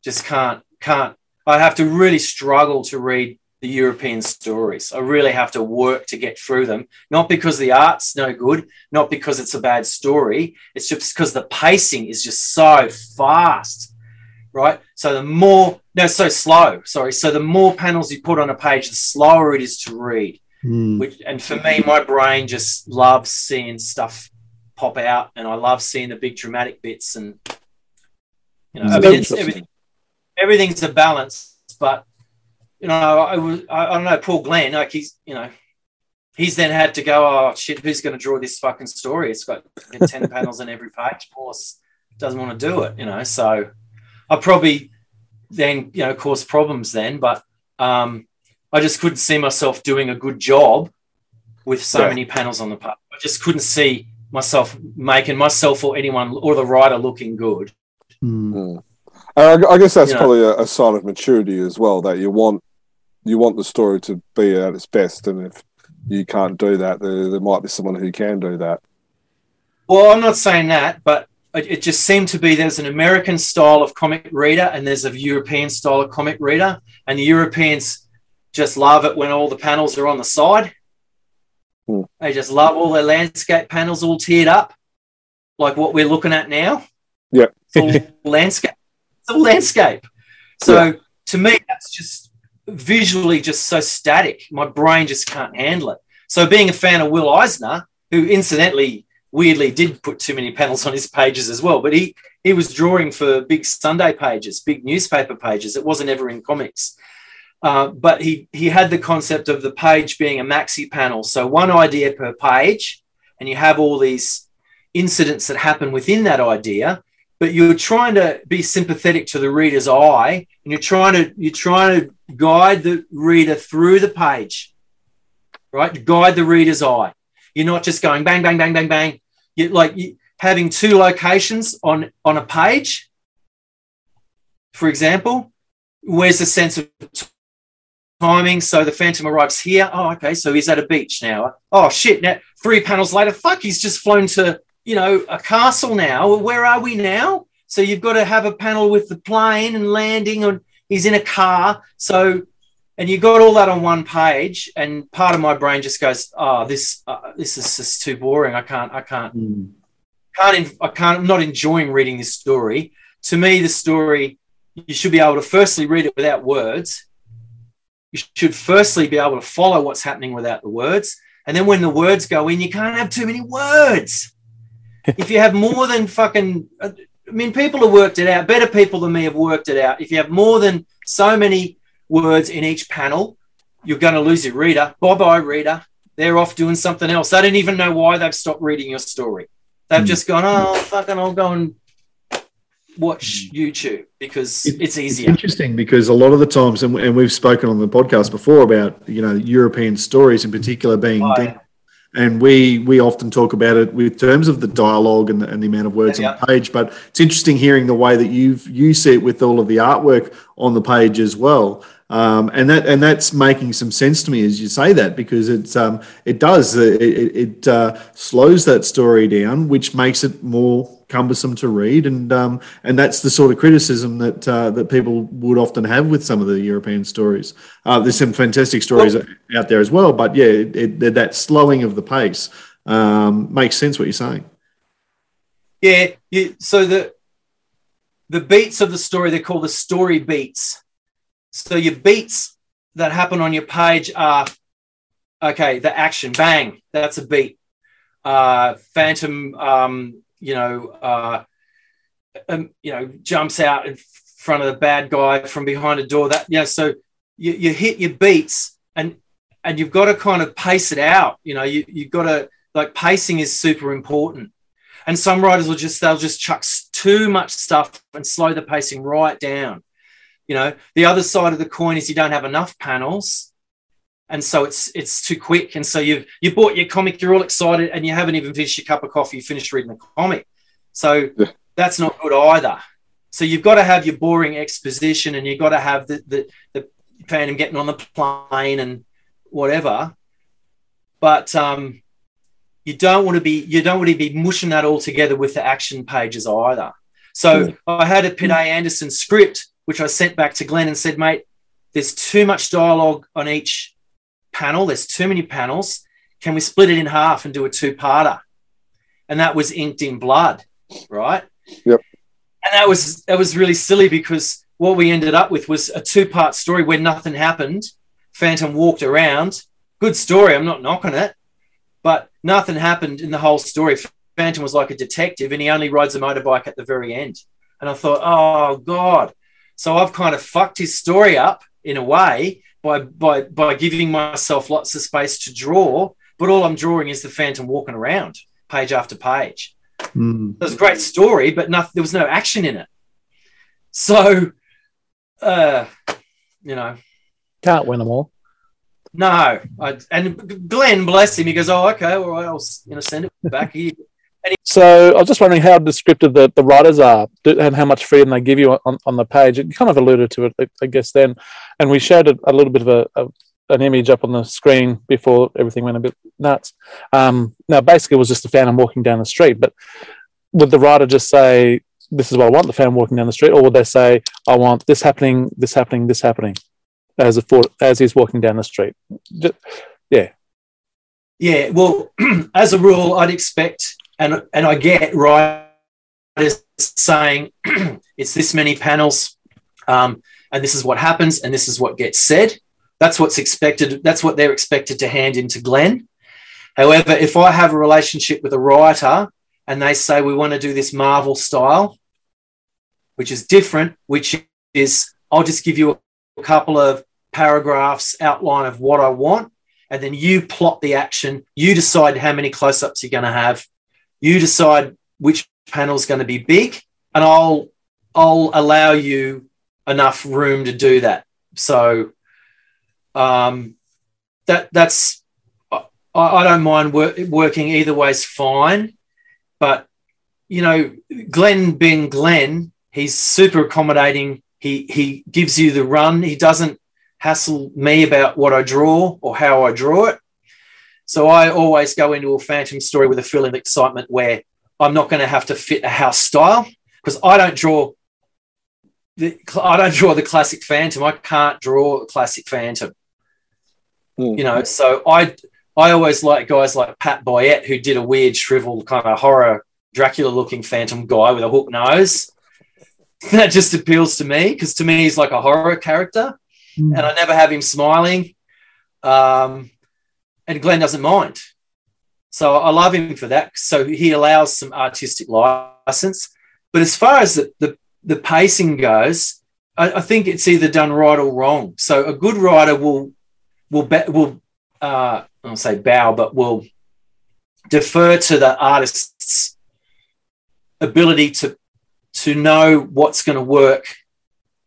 just can't can't. I have to really struggle to read the european stories. I really have to work to get through them. Not because the art's no good not because it's a bad story. It's just because the pacing is just so fast right? So the more no so slow sorry. So the more panels you put on a page the slower it is to read. Mm. which and for me my brain just loves seeing stuff pop out and i love seeing the big dramatic bits and you know I mean, it's everything everything's a balance but you know i was I, I don't know paul glenn like he's you know he's then had to go oh shit who's going to draw this fucking story it's got 10 panels on every page of course doesn't want to do it you know so i probably then you know cause problems then but um I just couldn't see myself doing a good job with so Yeah. many panels on the page. I just couldn't see myself making myself or anyone or the writer looking good. Mm. And I, I guess that's Yeah. probably a, a sign of maturity as well that you want you want the story to be at its best, and if you can't do that, there, there might be someone who can do that. Well, I'm not saying that, but it, it just seemed to be there's an American style of comic reader and there's a European style of comic reader, and the Europeans just love it when all the panels are on the side. Hmm. They just love all their landscape panels all tiered up, like what we're looking at now. Yeah. It's all landscape. It's all landscape. So to me, that's just visually just so static. My brain just can't handle it. So being a fan of Will Eisner, who incidentally weirdly did put too many panels on his pages as well, but he he was drawing for big Sunday pages, big newspaper pages. It wasn't ever in comics. Uh, but he he had the concept of the page being a maxi panel, so one idea per page, and you have all these incidents that happen within that idea. But you're trying to be sympathetic to the reader's eye, and you're trying to you're trying to guide the reader through the page, right? Guide the reader's eye. You're not just going bang bang bang bang bang. You like you, having two locations on on a page. For example, where's the sense of timing. So the Phantom arrives here. Oh, okay. So he's at a beach now. Oh shit! Now three panels later, fuck, he's just flown to you know a castle now. Where are we now? So you've got to have a panel with the plane and landing, and he's in a car. So and you got all that on one page, and part of my brain just goes, "Oh, this uh, this is just too boring. I can't, I can't, Mm. can't, I can't. I'm not enjoying reading this story. To me, the story you should be able to firstly read it without words. You should firstly be able to follow what's happening without the words, and then when the words go in, you can't have too many words. if you have more than fucking, I mean, people have worked it out. Better people than me have worked it out. If you have more than so many words in each panel, you're going to lose your reader. Bye bye, reader. They're off doing something else. They don't even know why they've stopped reading your story. They've Hmm. just gone, oh, fucking, I'll go and watch hmm. YouTube because It- it's It's easier. interesting because a lot of the times, and, and we've spoken on the podcast before about you know European stories in particular being Oh, and we we often talk about it with terms of the dialogue and the, and the amount of words Yeah, on the page. But it's interesting hearing the way that you you see it with all of the artwork on the page as well. Um, and that and that's making some sense to me as you say that because it's um, it does it, it, it uh, slows that story down, which makes it more cumbersome to read, and um, and that's the sort of criticism that uh, that people would often have with some of the European stories. Uh, there's some fantastic stories well, out there as well, but yeah, it, that slowing of the pace um, makes sense. What you're saying. Yeah, you, so the the beats of the story they're called the story beats so your beats that happen on your page are okay, the action, bang, that's a beat. Uh, Phantom, um, you know, uh, um, you know, jumps out in front of the bad guy from behind a door. That yeah, so you, you hit your beats and and you've got to kind of pace it out. You know, you you've got to like pacing is super important. And some writers will just they'll just chuck too much stuff and slow the pacing right down. You know, the other side of the coin is you don't have enough panels, and so it's it's too quick. And so you've you bought your comic, you're all excited, and you haven't even finished your cup of coffee. You finished reading the comic, so yeah. that's not good either. So you've got to have your boring exposition, and you've got to have the the, the Phantom getting on the plane and whatever. But um, you don't want to be you don't want to be mushing that all together with the action pages either. So mm. I had a A. Anderson script which I sent back to Glenn and said, mate, there's too much dialogue on each panel. There's too many panels. Can we split it in half and do a two-parter? And that was inked in blood, right? Yep. And that was that was really silly because what we ended up with was a two-part story where nothing happened. Phantom walked around. Good story. I'm not knocking it, but nothing happened in the whole story. Phantom was like a detective, and he only rides a motorbike at the very end. And I thought, oh god, so I've kind of fucked his story up in a way by by by giving myself lots of space to draw, but all I'm drawing is the phantom walking around page after page. Mm. It was a great story, but nothing, there was no action in it. So, uh, you know, can't win them all. No, I, and Glenn, bless him, he goes, "Oh, okay, all right, I'll you know send it back." He so I was just wondering how descriptive the, the writers are and how much freedom they give you on, on the page. It kind of alluded to it, I guess, then. And we showed a, a little bit of a, a, an image up on the screen before everything went a bit nuts. Um, now, basically, it was just a fan walking down the street. But would the writer just say, this is what I want, the fan walking down the street? Or would they say, I want this happening, this happening, this happening as, a, as he's walking down the street? Just, yeah. Yeah, well, as a rule, I'd expect and and I get writers saying it's this many panels, um, and this is what happens, and this is what gets said. That's what's expected. That's what they're expected to hand into Glenn. However, if I have a relationship with a writer and they say we want to do this Marvel style, which is different, which is I'll just give you a couple of paragraphs outline of what I want, and then you plot the action. You decide how many close-ups you're going to have, you decide which panel is going to be big, and I'll I'll allow you enough room to do that. So um, that that's I, I don't mind wor- working either way is fine, but you know, Glenn being Glenn, he's super accommodating. He he gives you the run. He doesn't hassle me about what I draw or how I draw it. So I always go into a phantom story with a feeling of excitement where I'm not going to have to fit a house style because I don't draw the I don't draw the classic phantom. I can't draw a classic phantom. Mm. You know, so I I always like guys like Pat Boyette who did a weird shriveled kind of horror Dracula looking phantom guy with a hook nose. That just appeals to me because to me he's like a horror character, mm. and I never have him smiling. Um, and Glenn doesn't mind. So I love him for that. So he allows some artistic license. But as far as the, the, the pacing goes, I, I, think it's either done right or wrong. So a good writer will will be, will uh, I will say bow, but will defer to the artist's ability to to know what's going to work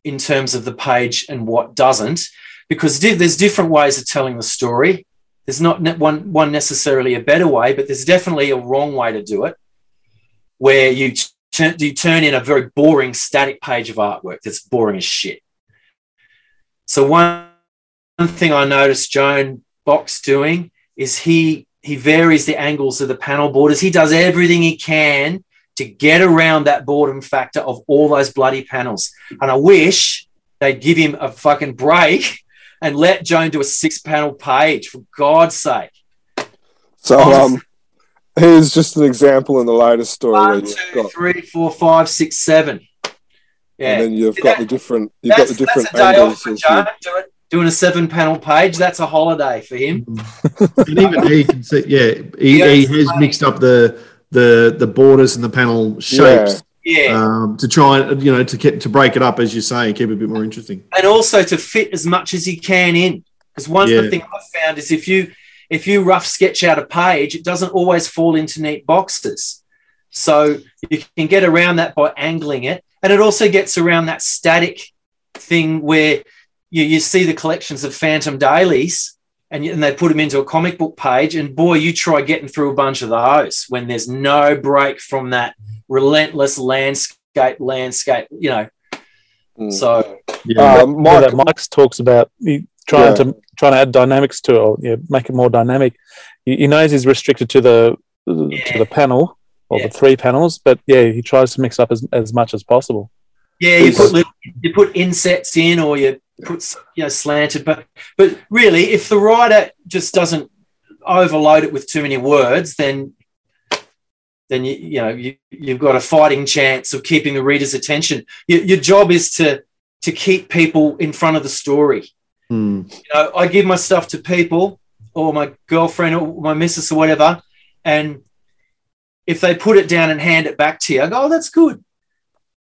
in terms of the page and what doesn't, because there's different ways of telling the story. There's not one, one necessarily a better way, but there's definitely a wrong way to do it, where you, turn you turn in a very boring static page of artwork that's boring as shit. So one, one thing I noticed Joan Box doing is he he varies the angles of the panel borders. He does everything he can to get around that boredom factor of all those bloody panels. And I wish they'd give him a fucking break and let Joan do a six panel page for God's sake. So um, here's just an example in the latest story where One, two, got, three, four, five, six, seven. Yeah. and then you've See, got that- the different, you've got the different that's a day off angles. for Joan, doing, doing a seven panel page. That's a holiday for him. and even he can see, yeah, he, Yeah, he has mixed up the the the borders and the panel shapes Yeah. um, to try and you know to keep to break it up as you say, and keep it a bit more interesting. and also to fit as much as you can in. Because one Yeah. of the things I found is if you if you rough sketch out a page, it doesn't always fall into neat boxes. So you can get around that by angling it, and it also gets around that static thing where you, you see the collections of Phantom dailies. And, you- and they put them into a comic book page, and boy, you try getting through a bunch of those when there's no break from that relentless landscape, landscape, you know. Mm. So Yeah, Um, Mike, that Mike's talks about he trying Yeah. to trying to add dynamics to it, or yeah, make it more dynamic. He, he knows he's restricted to the to the panel or Yeah. the three panels, but yeah, he tries to mix up as, as much as possible. Yeah, you put little, you put insets in, or you put you know slanted, but but really, if the writer just doesn't overload it with too many words, then then you you know you you've got a fighting chance of keeping the reader's attention. Your, your job is to to keep people in front of the story. Hmm. You know, I give my stuff to people or my girlfriend or my missus or whatever, and if they put it down and hand it back to you, I go, "Oh, that's good."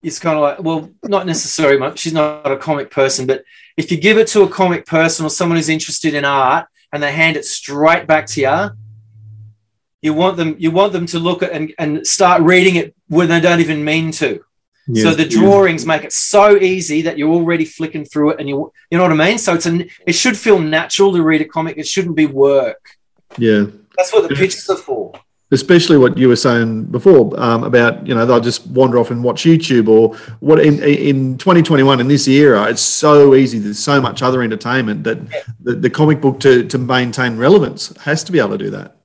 It's kind of like, well, not necessarily. much. She's not a comic person, but if you give it to a comic person or someone who's interested in art and they hand it straight back to you, you want them you want them to look at and, and start reading it when they don't even mean to. Yeah. So the drawings make it so easy that you're already flicking through it, and you you know what I mean. So it's an it should feel natural to read a comic. It shouldn't be work. yeah. That's what the pictures are for. especially what you were saying before um, about you know they'll just wander off and watch YouTube or what in in 2021 in this era it's so easy there's so much other entertainment that the, the comic book to to maintain relevance has to be able to do that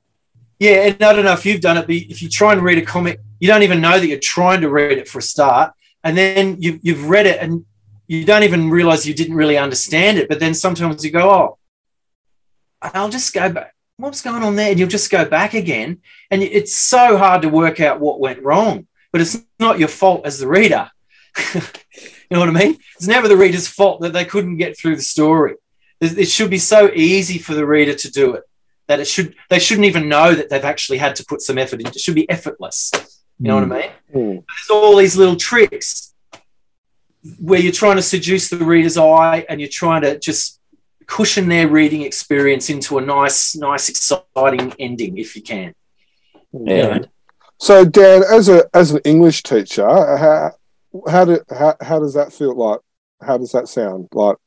Yeah, and I don't know if you've done it, but if you try and read a comic, you don't even know that you're trying to read it for a start, and then you, you've read it and you don't even realize you didn't really understand it. But then sometimes you go, "Oh, I'll just go back. What's going on there?" And you'll just go back again, and it's so hard to work out what went wrong. But it's not your fault as the reader. you know what I mean? It's never the reader's fault that they couldn't get through the story. It it should be so easy for the reader to do it that it should they shouldn't even know that they've actually had to put some effort into it. It should be effortless. You know what I mean? Hmm. There's all these little tricks where you're trying to seduce the reader's eye and you're trying to just cushion their reading experience into a nice, nice, exciting ending if you can. Yeah. So Dan, as a as an English teacher, how how do how, how does that feel like? How does that sound like?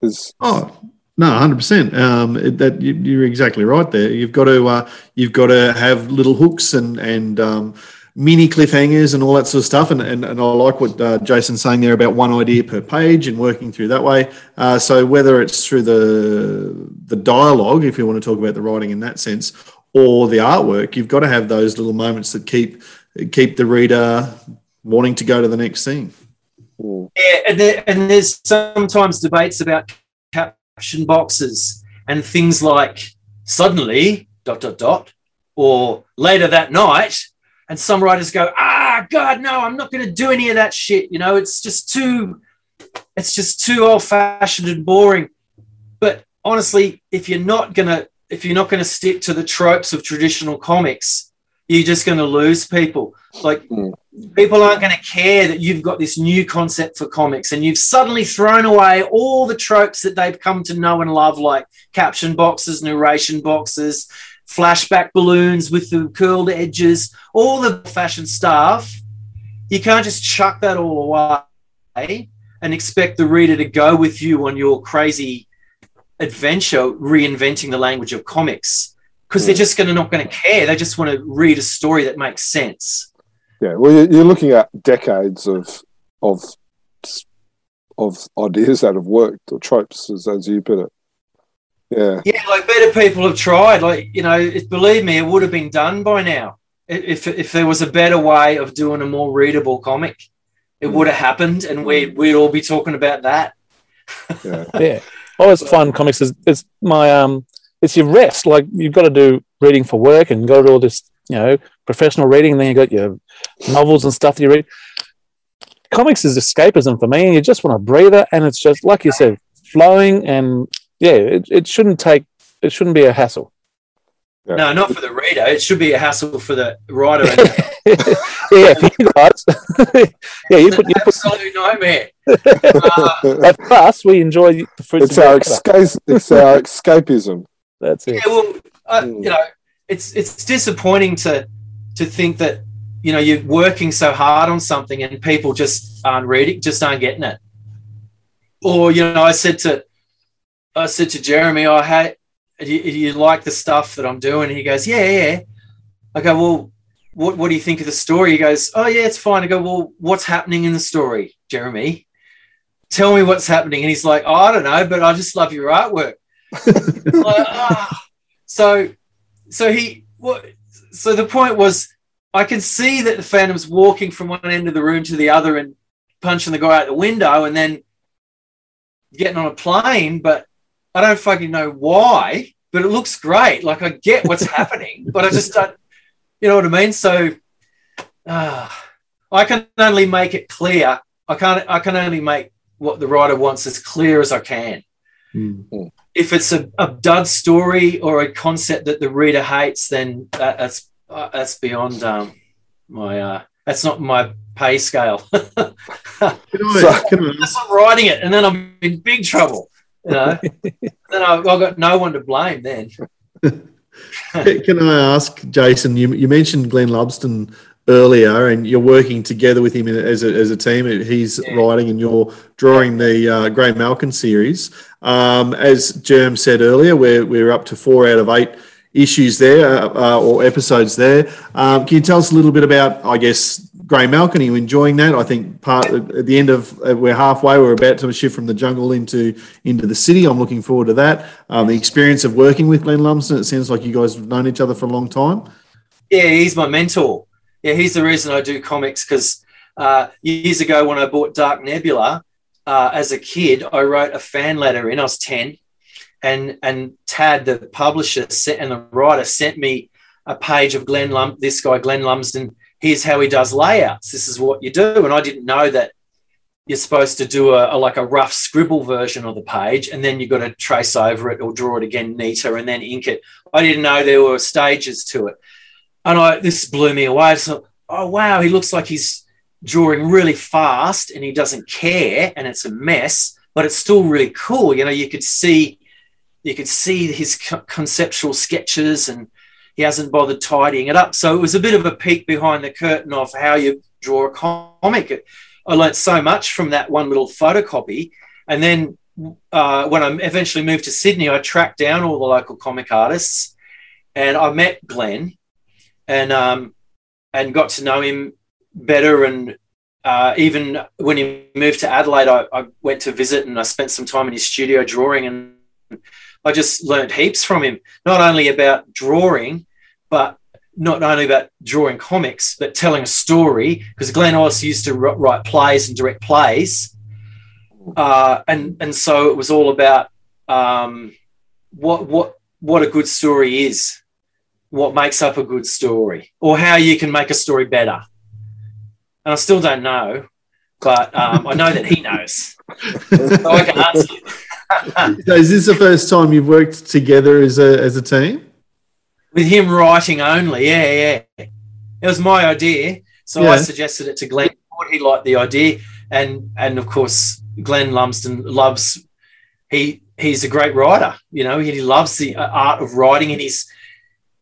Is Oh no, hundred percent. Um, it- that you, you're exactly right there. You've got to uh, you've got to have little hooks and and um, mini cliffhangers and all that sort of stuff. And and, and I like what uh, Jason's saying there about one idea per page and working through that way. Uh, so whether it's through the the dialogue, if you want to talk about the writing in that sense, or the artwork, you've got to have those little moments that keep keep the reader wanting to go to the next scene. Yeah, and, there, and there's sometimes debates about boxes and things like suddenly dot dot dot or later that night and some writers go ah god no i'm not going to do any of that shit you know it's just too it's just too old fashioned and boring. But honestly if you're not going to if you're not going to stick to the tropes of traditional comics you're just going to lose people. Like people aren't going to care that you've got this new concept for comics and you've suddenly thrown away all the tropes that they've come to know and love, like caption boxes, narration boxes, flashback balloons with the curled edges, all the fashion stuff. You can't just chuck that all away and expect the reader to go with you on your crazy adventure reinventing the language of comics because they're just going to not going to care. They just want to read a story that makes sense. yeah, well, you're- you're looking at decades of of of ideas that have worked or tropes, as, as you put it. Yeah. Yeah, like better people have tried. Like you know, it, believe me, it would have been done by now. If if there was a better way of doing a more readable comic, it would have happened, and we we'd all be talking about that. Yeah. yeah. I always find comics is it's my um it's your rest. Like you've got to do reading for work and go to all this, you know, professional reading, and then you got your novels and stuff you read. Comics is escapism for me, and you just want a breather, and it's just like you said, flowing, and yeah, it, it shouldn't take, it shouldn't be a hassle. Yeah. No, not for the reader. It should be a hassle for the writer. Yeah, for you guys, yeah, you put you put absolute nightmare. Uh, But for us, we enjoy the fruits It's of our our escape, it's our escapism. That's it. yeah, well, uh, Mm. you know, it's it's disappointing to to think that you know you're working so hard on something and people just aren't reading, just aren't getting it. Or you know, I said to I said to Jeremy, "Oh, hey, do you, do you like the stuff that I'm doing?" And he goes, "Yeah, yeah." I go, "Well, what what do you think of the story?" He goes, "Oh, yeah, it's fine." I go, "Well, what's happening in the story, Jeremy? Tell me what's happening." And he's like, "Oh, I don't know, but I just love your artwork." Like, ah. So, so he what? So the point was, I can see that the Phantom's walking from one end of the room to the other and punching the guy out the window, and then getting on a plane, but I don't fucking know why. But it looks great. Like I get what's happening, but I just don't. You know what I mean? So, ah, I can only make it clear. I can't. I can only make what the writer wants as clear as I can Mm. If it's a, a dud story or a concept that the reader hates, then that, that's uh, that's beyond um, my uh, that's not my pay scale. Can I, So- I Unless I'm writing it, and then I'm in big trouble. You know, then I, I've got no one to blame. Then Can I ask, Jason? You, you mentioned Glenn Lumsden earlier, and you're working together with him as a, as a team. He's Yeah. writing, and you're drawing the uh, Grey Malkin series. Um, as Germ said earlier, we're we're up to four out of eight issues there uh, uh, or episodes there. Um, can you tell us a little bit about, I guess, Grey Malkin? Are you enjoying that? I think part at the end of uh, we're halfway. We're about to shift from the jungle into into the city. I'm looking forward to that. Um, the experience of working with Glenn Lumsden. It sounds like you guys have known each other for a long time. yeah, he's my mentor. Yeah, he's the reason I do comics because uh, years ago when I bought Dark Nebula uh, as a kid, I wrote a fan letter in. I was ten, and and Tad, the publisher, and the writer sent me a page of Glenn Lum, this guy Glenn Lumsden. Here's how he does layouts. This is what you do, and I didn't know that you're supposed to do a, a like a rough scribble version of the page, and then you've got to trace over it or draw it again neater, and then ink it. I didn't know there were stages to it and I this blew me away. So, oh wow, he looks like he's drawing really fast and he doesn't care, and it's a mess, but it's still really cool. You know, you could see, you could see his conceptual sketches, and he hasn't bothered tidying it up. So it was a bit of a peek behind the curtain of how you draw a comic. I learnt so much from that one little photocopy, and then uh, when I eventually moved to Sydney, I tracked down all the local comic artists, and I met Glenn and um, and got to know him better. And uh, even when he moved to Adelaide, I, I went to visit and I spent some time in his studio drawing, and I just learned heaps from him. Not only about drawing, but not only about drawing comics, but telling a story. Because Glenn also used to wr- write plays and direct plays, uh, and and so it was all about um, what what what a good story is what makes up a good story or how you can make a story better. And I still don't know, but um, I know that he knows. So I can answer you. So is this the first time you've worked together as a as a team? With him writing only, yeah, yeah. It was my idea. So I suggested it to Glenn. He liked the idea. And and of course, Glenn Lumsden loves he he's a great writer. You know, he loves the uh, art of writing and he's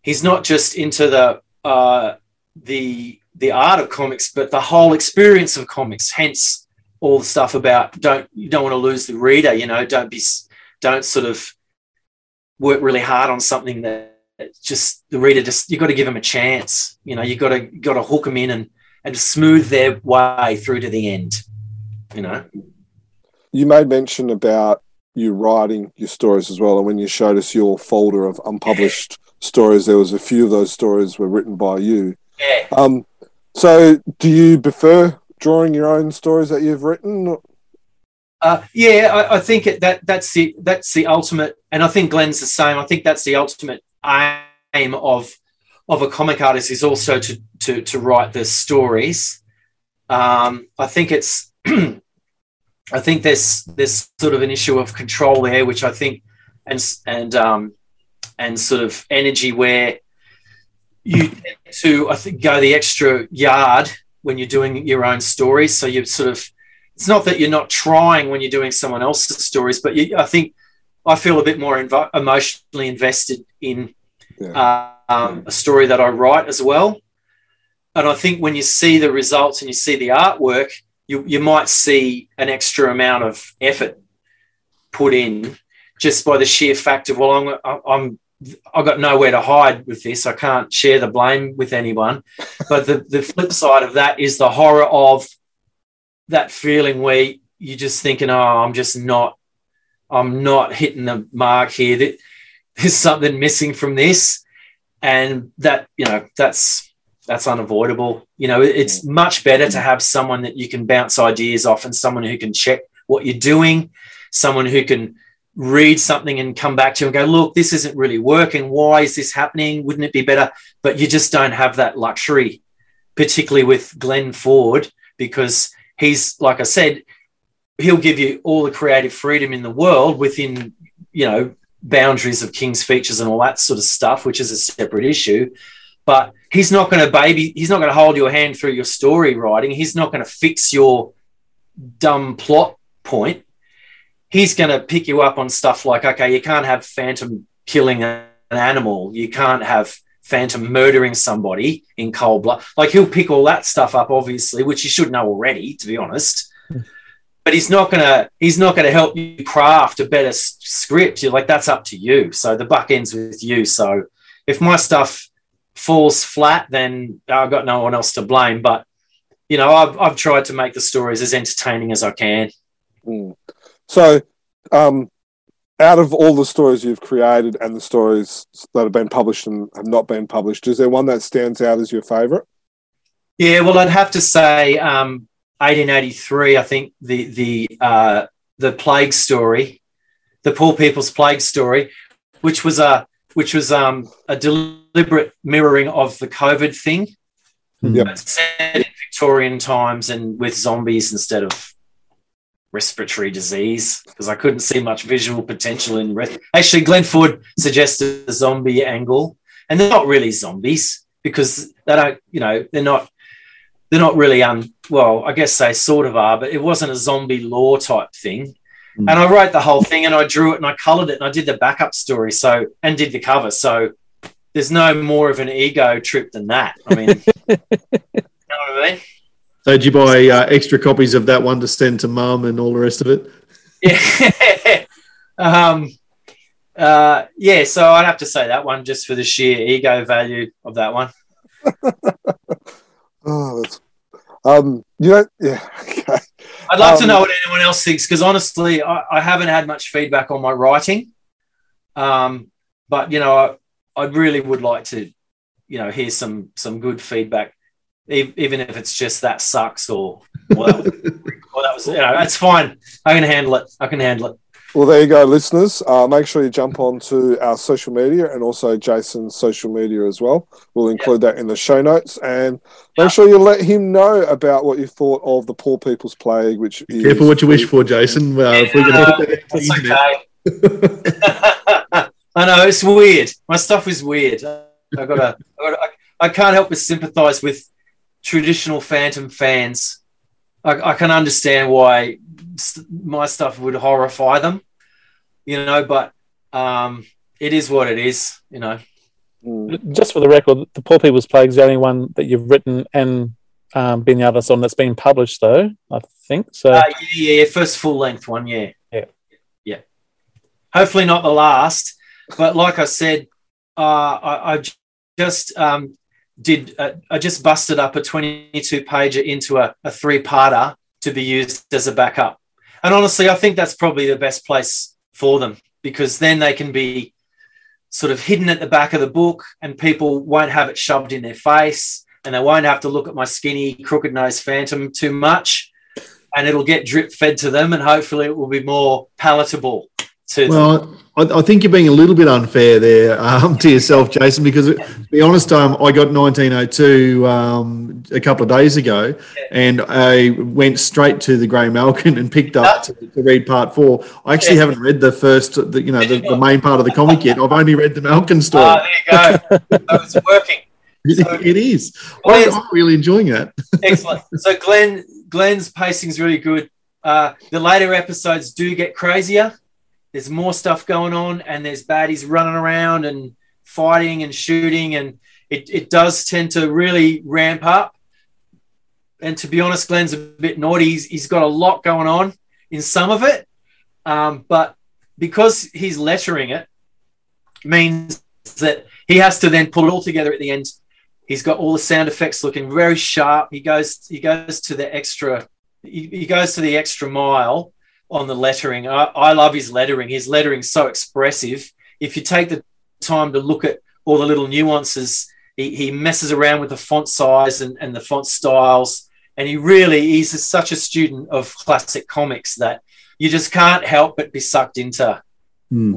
he's not just into the uh, the the art of comics, but the whole experience of comics. Hence, all the stuff about don't you don't want to lose the reader. You know, don't be don't sort of work really hard on something that just the reader just you've got to give them a chance. You know, you've got to got to hook them in and and smooth their way through to the end. You know, you made mention about you writing your stories as well, and when you showed us your folder of unpublished stories, there was a few of those stories were written by you. Yeah. Um, so do you prefer drawing your own stories that you've written? Uh, yeah, I, I think that that's the that's the ultimate, and I think Glenn's the same. I think that's the ultimate aim of of a comic artist is also to to to write the stories. Um, I think it's I think there's there's sort of an issue of control there, which I think and and um, and sort of energy where you tend to I think go the extra yard when you're doing your own stories. So you sort of it's not that you're not trying when you're doing someone else's stories, but you, I think I feel a bit more emotionally invested in Yeah. uh, um, a story that I write as well. And I think when you see the results and you see the artwork, you, you might see an extra amount of effort put in just by the sheer fact of well, I'm I'm I've got nowhere to hide with this. I can't share the blame with anyone. But the, the flip side of that is the horror of that feeling where you're just thinking, oh, I'm just not, I'm not hitting the mark here. That There's something missing from this. And that, you know, that's that's unavoidable. You know, it's much better to have someone that you can bounce ideas off and someone who can check what you're doing, someone who can read something and come back to you and go, look, this isn't really working. Why is this happening? Wouldn't it be better? But you just don't have that luxury, particularly with Glenn Ford, because he's, like I said, he'll give you all the creative freedom in the world within, you know, boundaries of King's features and all that sort of stuff, which is a separate issue. But he's not going to baby, he's not going to hold your hand through your story writing. He's not going to fix your dumb plot point he's going to pick you up on stuff like, okay, you can't have Phantom killing an animal. You can't have Phantom murdering somebody in cold blood. Like he'll pick all that stuff up, obviously, which you should know already, to be honest. But he's not gonna he's not gonna help you craft a better s- script. You're like that's up to you. So the buck ends with you. So if my stuff falls flat, then I've got no one else to blame. But you know, I've I've tried to make the stories as entertaining as I can. Mm. So, um, out of all the stories you've created and the stories that have been published and have not been published, is there one that stands out as your favourite? Yeah, well, I'd have to say um, 1883. I think the the uh, the plague story, the poor people's plague story, which was a which was um, a deliberate mirroring of the COVID thing, Yep. set in Victorian times and with zombies instead of respiratory disease because I couldn't see much visual potential in. Actually, Glenn Ford suggested the zombie angle, and they're not really zombies because they don't, you know, they're not. They're not really um well, I guess they sort of are, but it wasn't a zombie lore type thing. Mm. And I wrote the whole thing and I drew it and I colored it and I did the backup story so and did the cover. So there's no more of an ego trip than that. I mean, you know what I mean? So did you buy uh, extra copies of that one to send to mum and all the rest of it? Yeah. um, uh, yeah, so I'd have to say that one just for the sheer ego value of that one. Oh, that's um, you know, yeah, okay. I'd love to Um, know what anyone else thinks because honestly, I, I haven't had much feedback on my writing. Um, but you know, I, I really would like to, you know, hear some some good feedback, even if it's just that sucks or well, well that was you know, that's fine. I can handle it. I can handle it. Well, there you go, listeners. Uh, make sure you jump on to our social media and also Jason's social media as well. We'll include that in the show notes. And Yeah. make sure you let him know about what you thought of the Poor People's Plague, which is. Careful what you wish for, Jason. Uh, if we're Yeah, going to That's okay. I know it's weird. My stuff is weird. I gotta, I, gotta, I, I can't help but sympathise with traditional Phantom fans. I, I can understand why st- my stuff would horrify them, you know. But um, it is what it is, you know. Mm. Just for the record, the Poor People's Plague is the only one that you've written and um, been the artist on that's been published, though. I think so. Uh, yeah, yeah, first full length one, yeah, Yeah. yeah. Hopefully not the last, but like I said, uh, I, I j- just um, did. Uh, I just busted up a twenty-two pager into a, a three-parter to be used as a backup. and honestly, I think that's probably the best place for them because then they can be sort of hidden at the back of the book and people won't have it shoved in their face and they won't have to look at my skinny crooked nose phantom too much and it'll get drip fed to them and hopefully it will be more palatable to. Well, I, I think you're being a little bit unfair there um, to yourself, Jason, because to be honest, um, I got 1902 um, a couple of days ago and I went straight to the Grey Malkin and picked up to, to read part four. I actually Yeah. haven't read the first, the, you know, the, the main part of the comic yet. I've only read the Malkin story. Ah, there you go. that was working. It- it is. I, I'm really enjoying that. Excellent. So Glenn, Glenn's pacing is really good. Uh, the later episodes do get crazier. There's more stuff going on, and there's baddies running around and fighting and shooting, and it, it does tend to really ramp up. And to be honest, Glenn's a bit naughty. He's, he's got a lot going on in some of it, um, but because he's lettering it, means that he has to then pull it all together at the end He's got all the sound effects looking very sharp. He goes he goes to the extra he, he goes to the extra mile on the lettering. I, I love his lettering. His lettering's so expressive. If you take the time to look at all the little nuances, he, he messes around with the font size and, and the font styles. And he really he's such a student of classic comics that you just can't help but be sucked into Hmm.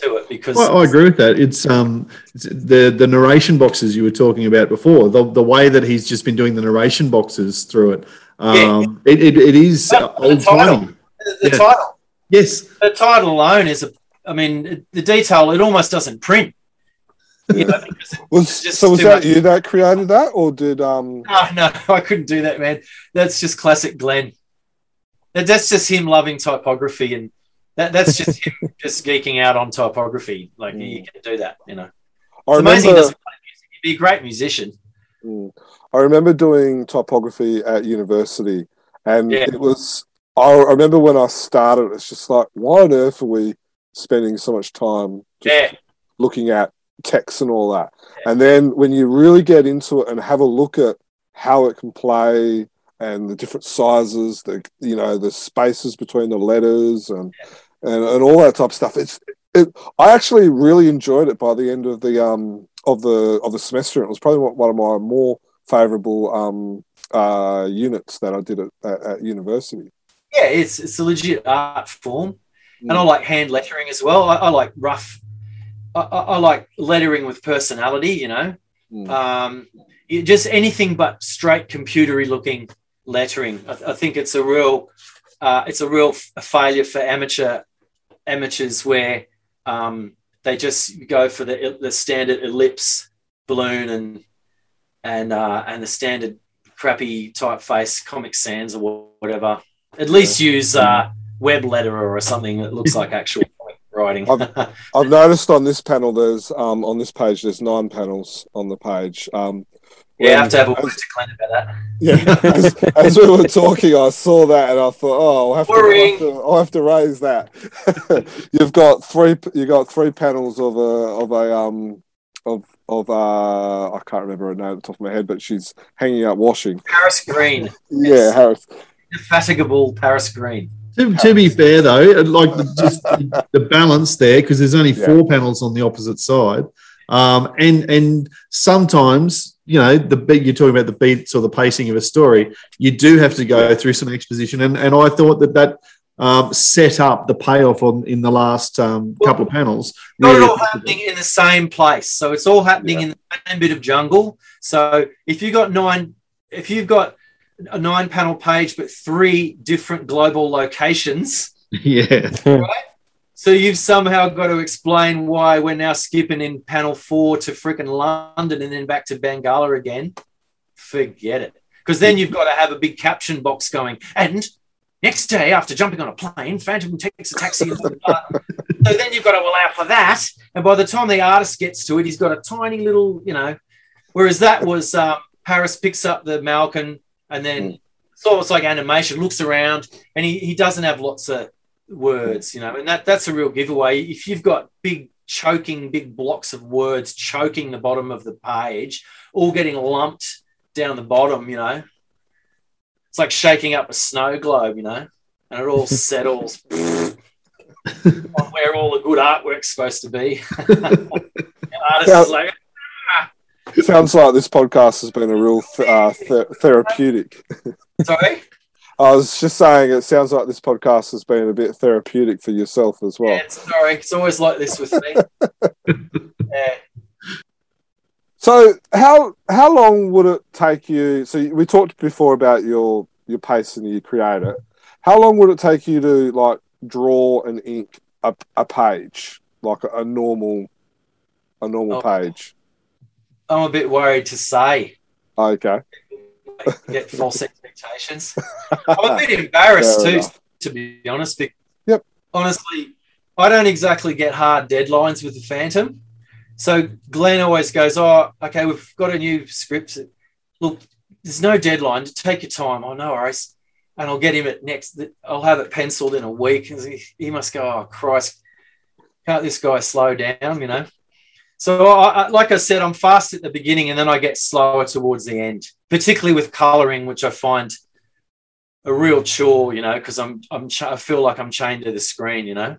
to it because Well, I agree with that. It's um it's the the narration boxes you were talking about before. The the way that he's just been doing the narration boxes through it. Um, it, it, it is old title. timey. The, the Yeah. title Yes. the title alone is a i mean the detail it almost doesn't print you know, Was just so? Was too that much. you that created that, or did um? no no i couldn't do that man that's just classic glenn that, that's just him loving typography and that, that's just him just geeking out on typography like you can do that you know I it's amazing he doesn't play music. He'd be a great musician Mm. I remember doing typography at university, and Yeah. it was. I remember when I started. It's just like, why on earth are we spending so much time just yeah looking at text and all that? And then when you really get into it and have a look at how it can play and the different sizes, the you know the spaces between the letters and and, and all that type of stuff, it's. It, I actually really enjoyed it by the end of the um of the of the semester. It was probably one one of my more favourable um uh units that I did at, at, at university. Yeah it's it's a legit art form and I like hand lettering as well. I, I like rough. I, I like lettering with personality. You know, Mm. um, you- just anything but straight computery looking lettering. I, I think it's a real, uh, it's a real f- failure for amateur amateurs where um, they just go for the the standard ellipse balloon and and uh, and the standard crappy typeface Comic Sans or whatever. At least use uh, web letterer or something that looks like actual writing. I've noticed on this panel, there's um on this page, there's nine panels on the page. Um, yeah, I have to have a word to Glenn about that. Yeah, as, as we were talking, I saw that and I thought, oh, I'll have, to, I'll, have to, I'll have to raise that. You've got three. You got three panels of a of a um of of uh I can't remember her name at the top of my head, but she's hanging out washing. Paris Green, Yeah, Harris. Indefatigable Paris Green. To, to be fair, though, like the, just the, the balance there, because there's only four panels on the opposite side, um, and and sometimes you know the beat you're talking about the beats or the pacing of a story, you do have to go through some exposition, and and I thought that that um, set up the payoff on in the last um, couple of panels. Not really all happening in the same place, so it's all happening in the same bit of jungle. So if you've got nine, if you've got a nine panel page but three different global locations, yeah, so you've somehow got to explain why we're now skipping in panel four to freaking London and then back to Bengala again. Forget it. Because then you've got to have a big caption box going. And next day, after jumping on a plane, Phantom takes a taxi. so then you've got to allow for that. And by the time the artist gets to it, he's got a tiny little, you know. Whereas that was um, Paris picks up the Malkin and then hmm. it's almost like animation, looks around, and he, he doesn't have lots of words, you know, and that that's a real giveaway. If you've got big choking, big blocks of words choking the bottom of the page, all getting lumped down the bottom, you know, it's like shaking up a snow globe, you know. and it all settles on where all the good artwork's supposed to be. artist Yeah. is like, Sounds like this podcast has been a real th- uh, th- therapeutic. sorry. I was just saying, it sounds like this podcast has been a bit therapeutic for yourself as well. Yeah, sorry. It's always like this with me. yeah. So how how long would it take you? So we talked before about your your pace and you create it. How long would it take you to like draw and ink a, a page like a, a normal a normal Oh. page? I'm a bit worried to say. Okay. Get false expectations. I'm a bit embarrassed Fair too, enough. to be honest. Because Yep. honestly, I don't exactly get hard deadlines with the Phantom. So Glenn always goes, "Oh, okay, we've got a new script. Look, there's no deadline. Take your time. Oh, no worries." And I'll get him at next. I'll have it penciled in a week, and he, he must go, "Oh Christ, can't this guy slow down?" You know. So, I, I, like I said, I'm fast at the beginning, and then I get slower towards the end, particularly with coloring, which I find a real chore. You know, because I'm I'm ch- I feel like I'm chained to the screen. You know.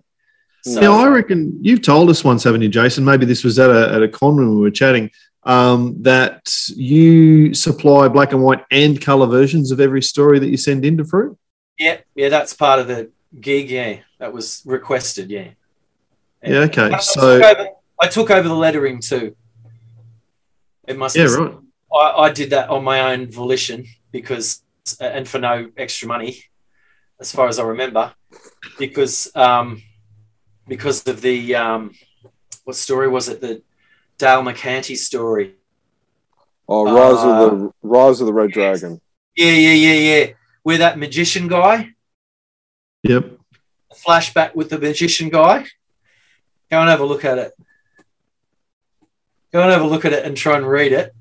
So, Now, I reckon you've told us once, haven't you, Jason? Maybe this was at a, at a con when we were chatting, um, that you supply black and white and color versions of every story that you send into Frew. Yeah, yeah, that's part of the gig. Yeah, that was requested. Yeah. Yeah, okay. I So, over, I took over the lettering too. It must. yeah, be, right. I, I did that on my own volition because, and for no extra money, as far as I remember, because um, because of the um, what story was it? The Dale McCanty story. Oh, Rise Uh, of the Rise of the Red Dragon. Yeah, yeah, yeah, yeah. Where that magician guy, Yep. flashback with the magician guy. Go and have a look at it. Go and have a look at it and try and read it.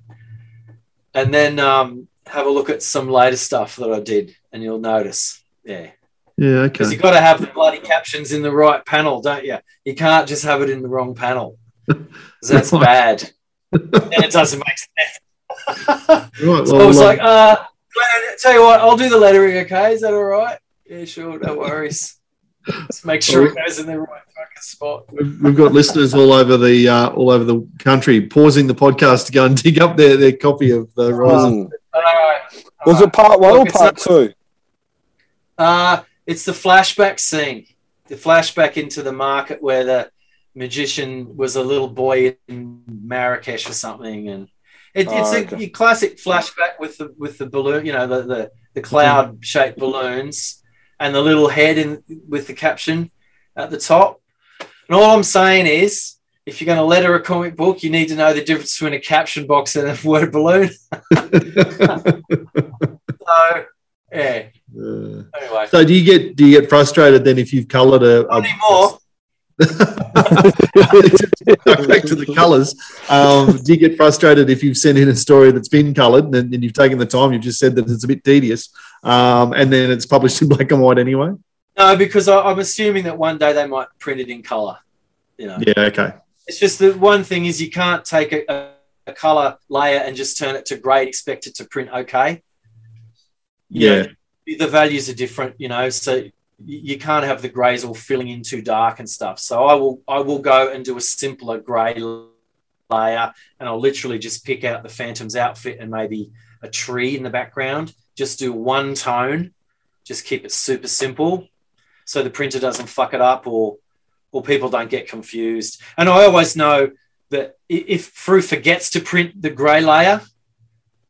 And then um, have a look at some later stuff that I did, and you'll notice. Yeah. Yeah, Because okay. you've got to have the bloody captions in the right panel, don't you? You can't just have it in the wrong panel. that's bad. and it doesn't make sense. Right. So I was um, like, uh, tell you what, I'll do the lettering, okay? Is that all right? Yeah, sure, no worries. Just make sure it goes in the right fucking spot. We've, we've got listeners all over the uh, all over the country pausing the podcast to go and dig up their, their copy of the Rise. of- Mm. All right. Was it part one Look, or part two? Uh, it's the flashback scene, the flashback into the market where the magician was a little boy in Marrakesh or something, and it, Oh, it's a okay. your classic flashback with the with the balloon, you know, the the, the cloud shaped balloons and the little head in with the caption at the top. And all I'm saying is. If you're going to letter a comic book, you need to know the difference between a caption box and a word balloon. So, yeah. Uh, Anyway, so do you get do you get frustrated then if you've coloured a, a anymore. back to the colours? Um, do you get frustrated if you've sent in a story that's been coloured and, and you've taken the time? You've just said that it's a bit tedious, um, and then it's published in black and white anyway. No, because I, I'm assuming that one day they might print it in color. You know, Yeah. Okay. it's just the one thing is you can't take a, a, a color layer and just turn it to grey, and expect it to print okay. You Yeah. know, the values are different, you know, so you can't have the greys all filling in too dark and stuff. So I will I will go and do a simpler grey layer, and I'll literally just pick out the Phantom's outfit and maybe a tree in the background. Just do one tone, just keep it super simple, so the printer doesn't fuck it up or or people don't get confused. And I always know that if Frew forgets to print the grey layer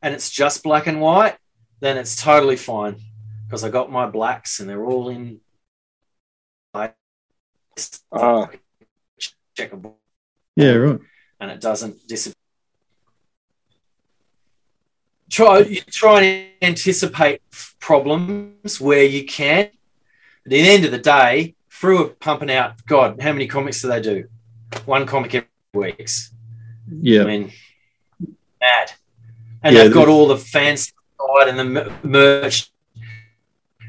and it's just black and white, then it's totally fine because I got my blacks and they're all in ah. checkable Yeah. Right. and it doesn't disappear. Try you try and anticipate problems where you can. At the end of the day, Frew are pumping out. God, how many comics do they do? One comic every weeks. Yeah, I mean, mad. And Yeah, they've got all the fans side and the merch.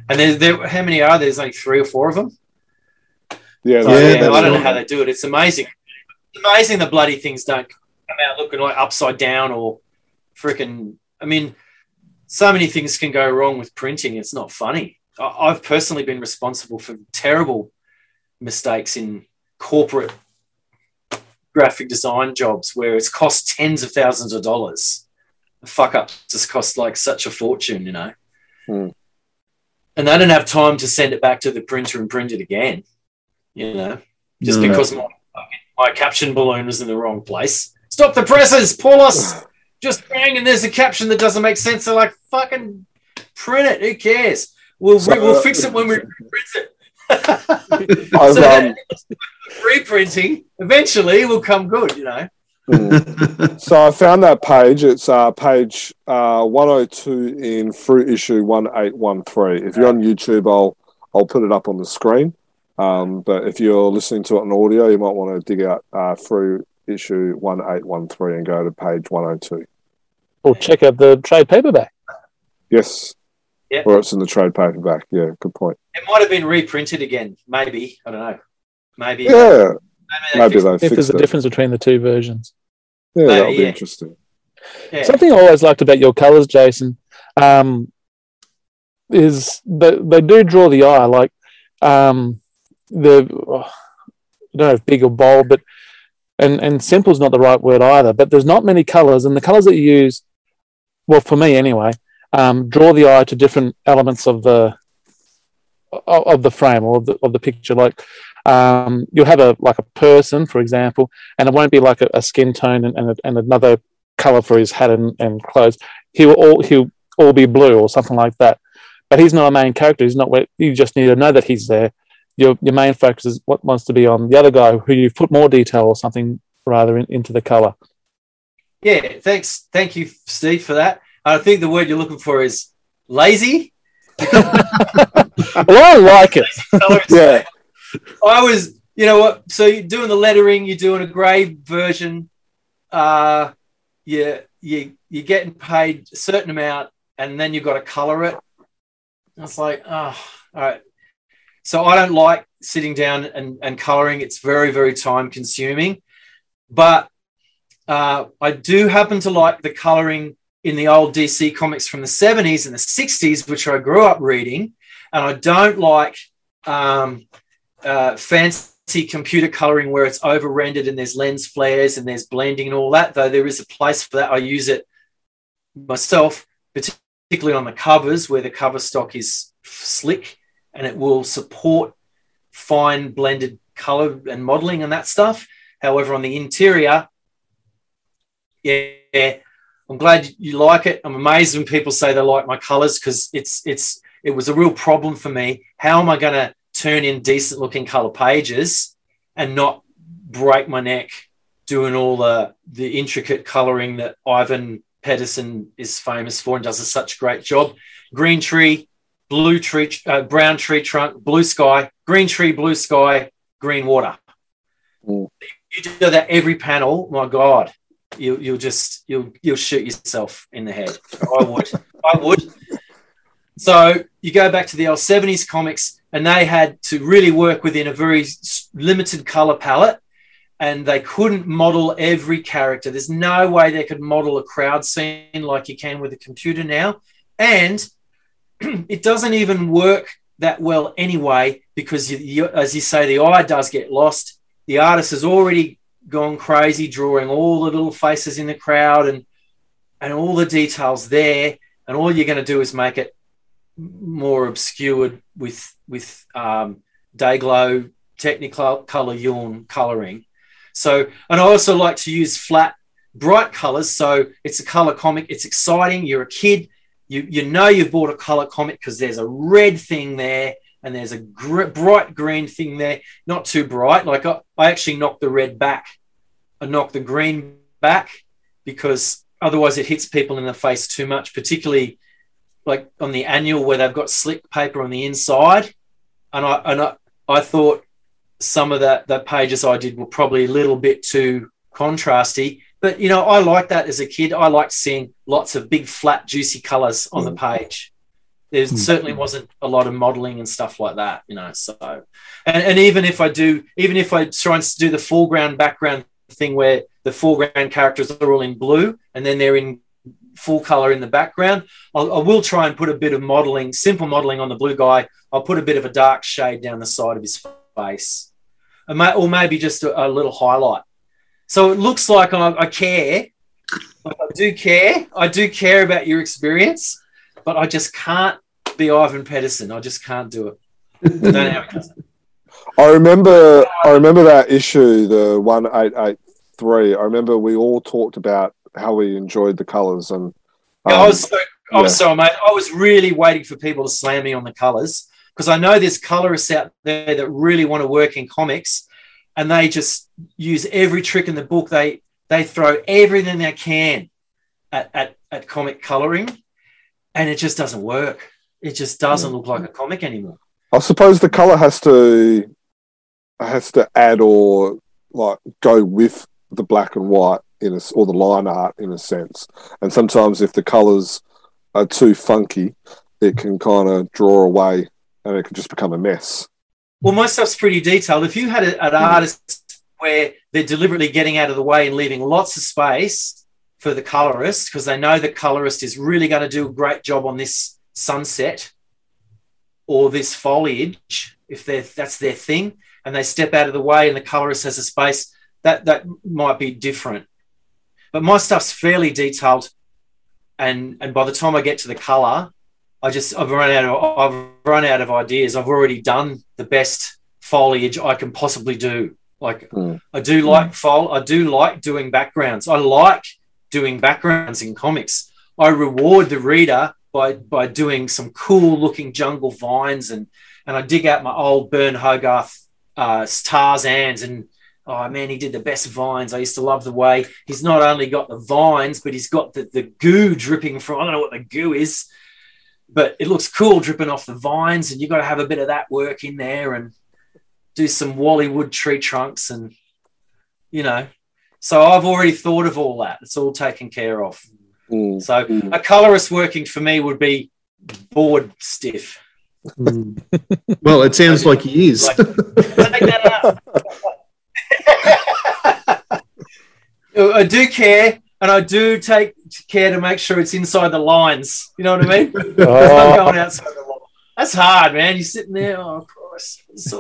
And there, there, how many are there? There's only three or four of them. Yeah, So, Yeah, yeah, I don't know how they do it. It's amazing. It's amazing the bloody things don't come out looking like upside down or freaking. I mean, so many things can go wrong with printing. It's not funny. I- I've personally been responsible for terrible mistakes in corporate graphic design jobs where it's cost tens of thousands of dollars. The fuck up just cost like such a fortune, you know. Hmm. And they don't have time to send it back to the printer and print it again, you know, just No. because my, my caption balloon was in the wrong place. Stop the presses, Paulos! Just bang, and there's a caption that doesn't make sense. They're like, fucking print it. Who cares? We'll, So- we'll fix it when we print it. I've, so um, reprinting eventually will come good, you know. mm. So I found that page. It's uh, page uh, 102 in Frew Issue 1813. If you're on YouTube, I'll I'll put it up on the screen. Um, but if you're listening to it on audio, you might want to dig out uh, Frew Issue 1813 and go to page 102. Or check out the trade paperback. Yes. Yeah. Or it's in the trade paperback. Yeah, good point. It might have been reprinted again, maybe. I don't know. Maybe. Yeah, they maybe fixed- they If there's fixed a difference between the two versions. Yeah, that'll be yeah. interesting. yeah. Something I always liked about your colours, Jason, um, is that they do draw the eye. Like um, the oh, I don't know if big or bold, but and and simple is not the right word either. But there's not many colours, and the colours that you use, well, for me anyway, um, draw the eye to different elements of the of, the frame or of the of the picture. Like um, you'll have a like a person, for example, and it won't be like a, a skin tone and, and, and another color for his hat and, and clothes. He will all he'll all be blue or something like that. But he's not a main character. He's not. You just need to know that he's there. Your your main focus is what wants to be on the other guy who you've put more detail or something rather in, into the color. Yeah, thanks. Thank you, Steve, for that. I think the word you're looking for is lazy. well, I like it. Yeah. I was, you know what? So you're doing the lettering, you're doing a grey version. Uh, you you you're getting paid a certain amount, and then you've got to color it. I was like, oh, all right. So I don't like sitting down and, and coloring. It's very very time consuming, but uh, I do happen to like the coloring in the old DC comics from the 70s and the 60s, which I grew up reading, and I don't like. Um, uh, fancy computer coloring where it's over rendered and there's lens flares and there's blending and all that, though there is a place for that. I use it myself, particularly on the covers where the cover stock is slick and it will support fine blended color and modeling and that stuff. However, on the interior, yeah, I'm glad you like it. I'm amazed when people say they like my colors because it's it's it was a real problem for me. How am I going to turn in decent looking color pages and not break my neck doing all the the intricate coloring that Ivan Pedersen is famous for and does a such great job. Green tree, blue tree, uh, brown tree trunk, blue sky, green tree, blue sky, green water. Mm. You do that every panel. My God, you, you'll just you'll you'll shoot yourself in the head. I would, I would. So you go back to the old 70s comics, and they had to really work within a very limited color palette, and they couldn't model every character. There's no way they could model a crowd scene like you can with a computer now. And it doesn't even work that well anyway, because you, you, as you say, the eye does get lost. The artist has already gone crazy drawing all the little faces in the crowd and and all the details there, and all you're going to do is make it more obscured with with um, day glow technicolor yawn coloring. So and i also like to use flat bright colors. So it's a color comic. It's exciting. You're a kid you you know you've bought a color comic because there's a red thing there and there's a gr- bright green thing there. Not too bright. Like I, I actually knocked the red back. I knocked the green back because otherwise it hits people in the face too much particularly like on the annual where they've got slick paper on the inside, and I and I, I thought some of that the pages I did were probably a little bit too contrasty. But you know, I like that as a kid. I liked seeing lots of big, flat, juicy colors on the page. There Mm. certainly wasn't a lot of modeling and stuff like that, you know. So, and, and even if I do, even if I try and do the foreground background thing where the foreground characters are all in blue and then they're in full color in the background. I'll, I will try and put a bit of modeling, simple modeling on the blue guy. I'll put a bit of a dark shade down the side of his face, or maybe just a, a little highlight. So it looks like I, I care. I do care. I do care about your experience, but I just can't be Ivan Pedersen. I just can't do it. I don't know how it. I remember I remember that issue, the one eight eight three. I remember we all talked about how we enjoyed the colours and um, yeah, I was so I was so mate. I was really waiting for people to slam me on the colours because I know there's colorists out there that really want to work in comics and they just use every trick in the book. They they throw everything they can at, at, at comic coloring and it just doesn't work. It just doesn't look like a comic anymore. I suppose the color has to has to add or like go with the black and white in a, or the line art in a sense. And sometimes if the colors are too funky, it can kind of draw away and it can just become a mess. Well, my stuff's pretty detailed. If you had a, an hmm. artist where they're deliberately getting out of the way and leaving lots of space for the colorist because they know the colorist is really going to do a great job on this sunset or this foliage, if that's their thing, and they step out of the way and the colorist has a space, that that might be different. But my stuff's fairly detailed, and and by the time I get to the color, I just I've run out of I've run out of ideas. I've already done the best foliage I can possibly do. Like mm. I do like fol I do like doing backgrounds. I like doing backgrounds in comics. I reward the reader by by doing some cool looking jungle vines and and I dig out my old Burne Hogarth uh, Tarzans and oh man, he did the best vines. I used to love the way he's not only got the vines, but he's got the, the goo dripping from I don't know what the goo is, but it looks cool dripping off the vines, and you've got to have a bit of that work in there and do some Wally Wood tree trunks and you know. So I've already thought of all that. It's all taken care of. Mm. So mm. a colorist working for me would be bored stiff. Mm. well, it sounds like he is. Like, I do care, and I do take care to make sure it's inside the lines. You know what I mean? Oh. going outside the line. That's hard, man. You're sitting there. Oh, Christ. So,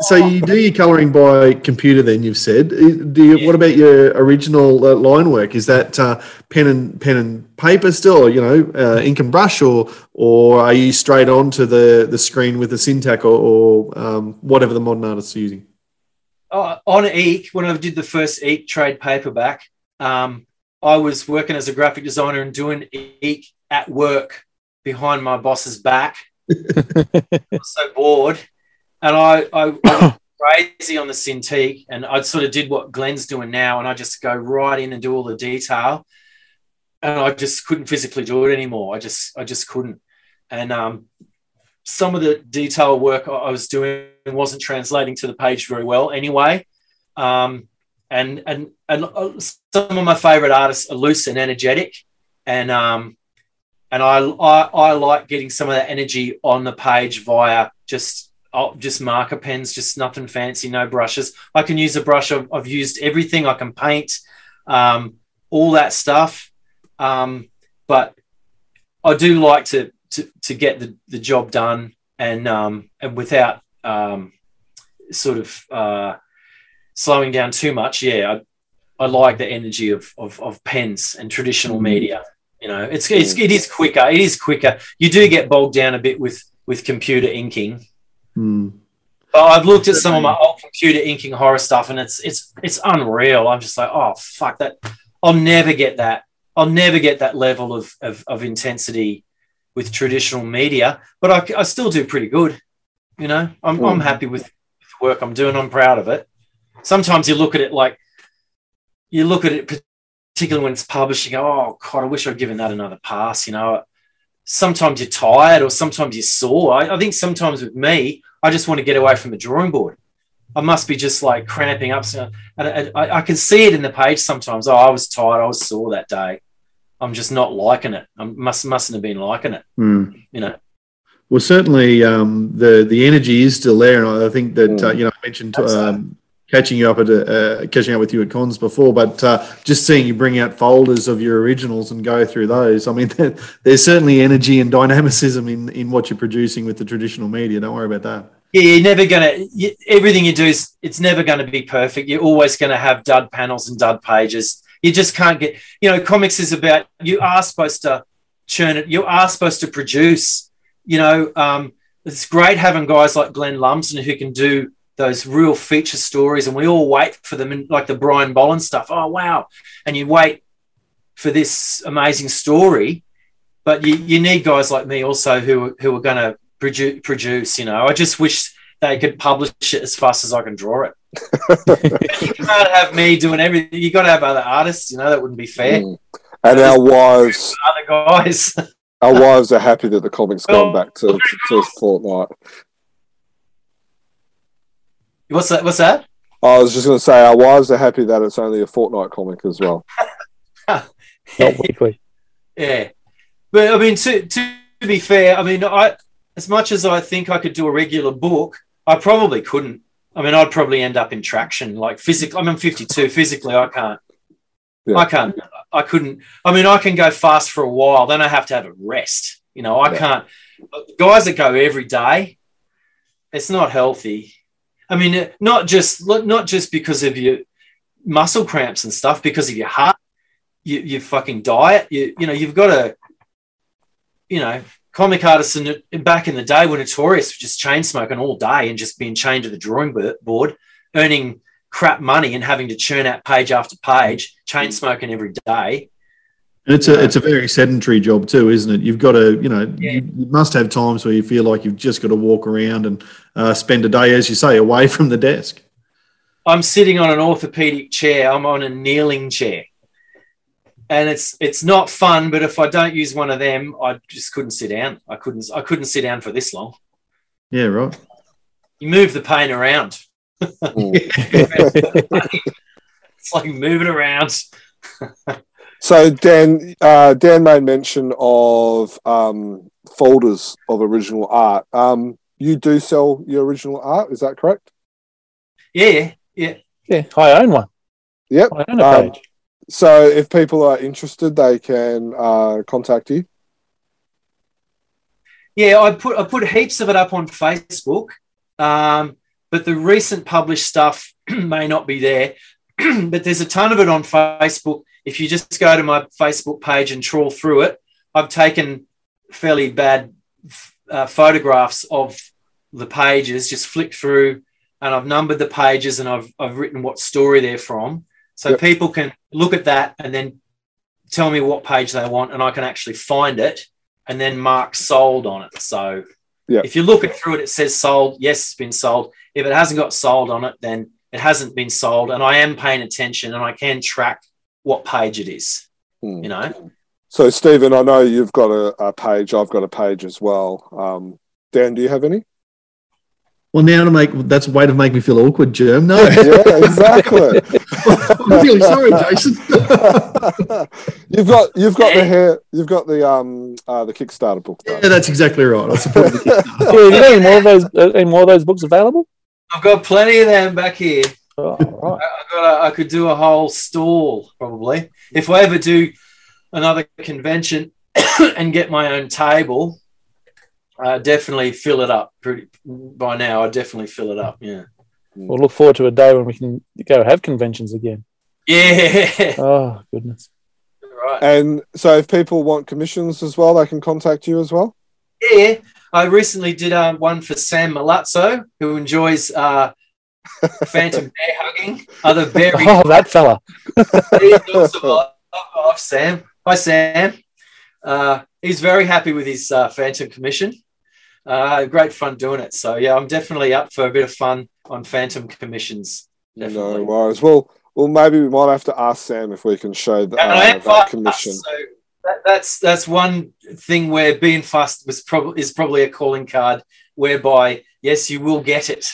so you do your colouring by computer, then you've said. Do you, yeah. What about your original uh, line work? Is that uh, pen and pen and paper still, or, you know, uh, ink and brush, or or are you straight onto the the screen with the Cintiq or, or um, whatever the modern artists are using? Oh, on Eek, when I did the first Eek trade paperback, um, I was working as a graphic designer and doing Eek at work behind my boss's back. I was so bored and I, I, went crazy on the Cintiq, and I sort of did what Glenn's doing now, and I just go right in and do all the detail, and I just couldn't physically do it anymore. I just, I just couldn't, and um, some of the detail work I was doing wasn't translating to the page very well anyway. Um, and and and uh, some of my favorite artists are loose and energetic, and um, and I, I I like getting some of that energy on the page via just I'll just marker pens, just nothing fancy, no brushes. I can use a brush. I've, I've used everything. I can paint, um, all that stuff. Um, but I do like to to, to get the, the job done and um, and without um, sort of uh, slowing down too much. Yeah, I, I like the energy of, of, of pens and traditional mm. media. You know, it's, it's it is quicker. It is quicker. You do get bogged down a bit with with computer inking Hmm. But I've looked at some of my old computer inking horror stuff, and it's it's it's unreal. I'm just like, oh fuck that! I'll never get that. I'll never get that level of of, of intensity with traditional media. But I, I still do pretty good. You know, I'm mm. I'm happy with the work I'm doing. I'm proud of it. Sometimes you look at it like you look at it, particularly when it's publishing. Oh God, I wish I'd given that another pass. You know, sometimes you're tired or sometimes you're sore. I, I, think sometimes with me, I just want to get away from the drawing board. I must be just like cramping up. So, and I, I, can see it in the page sometimes. Oh, I was tired. I was sore that day. I'm just not liking it. I must mustn't have been liking it. Mm. You know. Well, certainly um, the the energy is still there, and I think that mm. uh, you know I mentioned um, catching you up at uh, catching up with you at cons before, but uh, just seeing you bring out folders of your originals and go through those. I mean, there's certainly energy and dynamicism in in what you're producing with the traditional media. Don't worry about that. Yeah, you're never gonna. You, everything you do is it's never going to be perfect. You're always going to have dud panels and dud pages. You just can't get. You know, comics is about you are supposed to churn it. You are supposed to produce. You know, um, it's great having guys like Glenn Lumsden who can do those real feature stories, and we all wait for them, in, like the Brian Bolland stuff. Oh wow! And you wait for this amazing story, but you, you need guys like me also who who are going to produce, produce. You know, I just wish they could publish it as fast as I can draw it. you can't have me doing everything. You got to have other artists. You know, that wouldn't be fair. Mm. And our wives, other guys. our wives are happy that the comic's gone back to, to, to fortnight. What's that? What's that? I was just going to say our wives are happy that it's only a fortnight comic as well. Not weekly. Yeah, but I mean, to to be fair, I mean, I as much as I think I could do a regular book, I probably couldn't. I mean, I'd probably end up in traction, like physically. I mean, I'm 52. Physically, I can't. Yeah. I can't. I couldn't. I mean, I can go fast for a while, then I have to have a rest. You know, I yeah. can't. Uh, guys that go every day, it's not healthy. I mean, not just not just because of your muscle cramps and stuff, because of your heart, your, your fucking diet. You you know, you've got to, you know, comic artists in, back in the day were notorious for just chain smoking all day and just being chained to the drawing board, earning crap money and having to churn out page after page, chain mm. smoking every day. And it's a it's a very sedentary job too, isn't it? You've got to, you know, yeah. you, you, must have times where you feel like you've just got to walk around and uh, spend a day, as you say, away from the desk. I'm sitting on an orthopedic chair. I'm on a kneeling chair and it's it's not fun. But if I don't use one of them, I just couldn't sit down. I couldn't I couldn't sit down for this long. Yeah, right. You move the pain around. it's like moving around. so Dan uh, Dan made mention of um, folders of original art. Um, you do sell your original art, is that correct? Yeah, yeah, yeah. I own one. Yep. I own a um, page. So if people are interested, they can uh, contact you. Yeah, I put I put heaps of it up on Facebook, um, but the recent published stuff may not be there. but there's a ton of it on Facebook. If you just go to my Facebook page and trawl through it, I've taken fairly bad uh, photographs of the pages, just flick through, and I've numbered the pages and I've I've written what story they're from. So yep. people can look at that and then tell me what page they want, and I can actually find it and then mark sold on it. So yep. if you look at through it, it says sold. Yes, it's been sold. If it hasn't got sold on it, then it hasn't been sold. And I am paying attention and I can track what page it is. Hmm. You know. So Stephen, I know you've got a, a, page. I've got a page as well. Um, Dan, do you have any? Well, now to make that's a way to make me feel awkward, Germ. No, yeah, exactly. I'm really sorry, Jason. you've got you've got the hair, you've got the um uh, the Kickstarter book. Though. Yeah, that's exactly right. I suppose. yeah, any more of those? Uh, any more of those books available? I've got plenty of them back here. Oh, right. I, got a, I could do a whole stall probably if I ever do another convention and get my own table uh, definitely fill it up. Pretty by now, I definitely fill it up. Yeah. We'll look forward to a day when we can go have conventions again. Yeah. Oh goodness. Right. And so, if people want commissions as well, they can contact you as well. Yeah, I recently did um, one for Sam Malazzo, who enjoys uh, phantom bear hugging. Other very oh, that fella. off Sam. Hi, Sam. Uh, he's very happy with his uh, phantom commission uh, great fun doing it. So yeah, I'm definitely up for a bit of fun on Phantom commissions. Definitely. No worries. Well, well, maybe we might have to ask Sam if we can show the, uh, that commission. So that, that's that's one thing where being fast was probably is probably a calling card whereby yes, you will get it.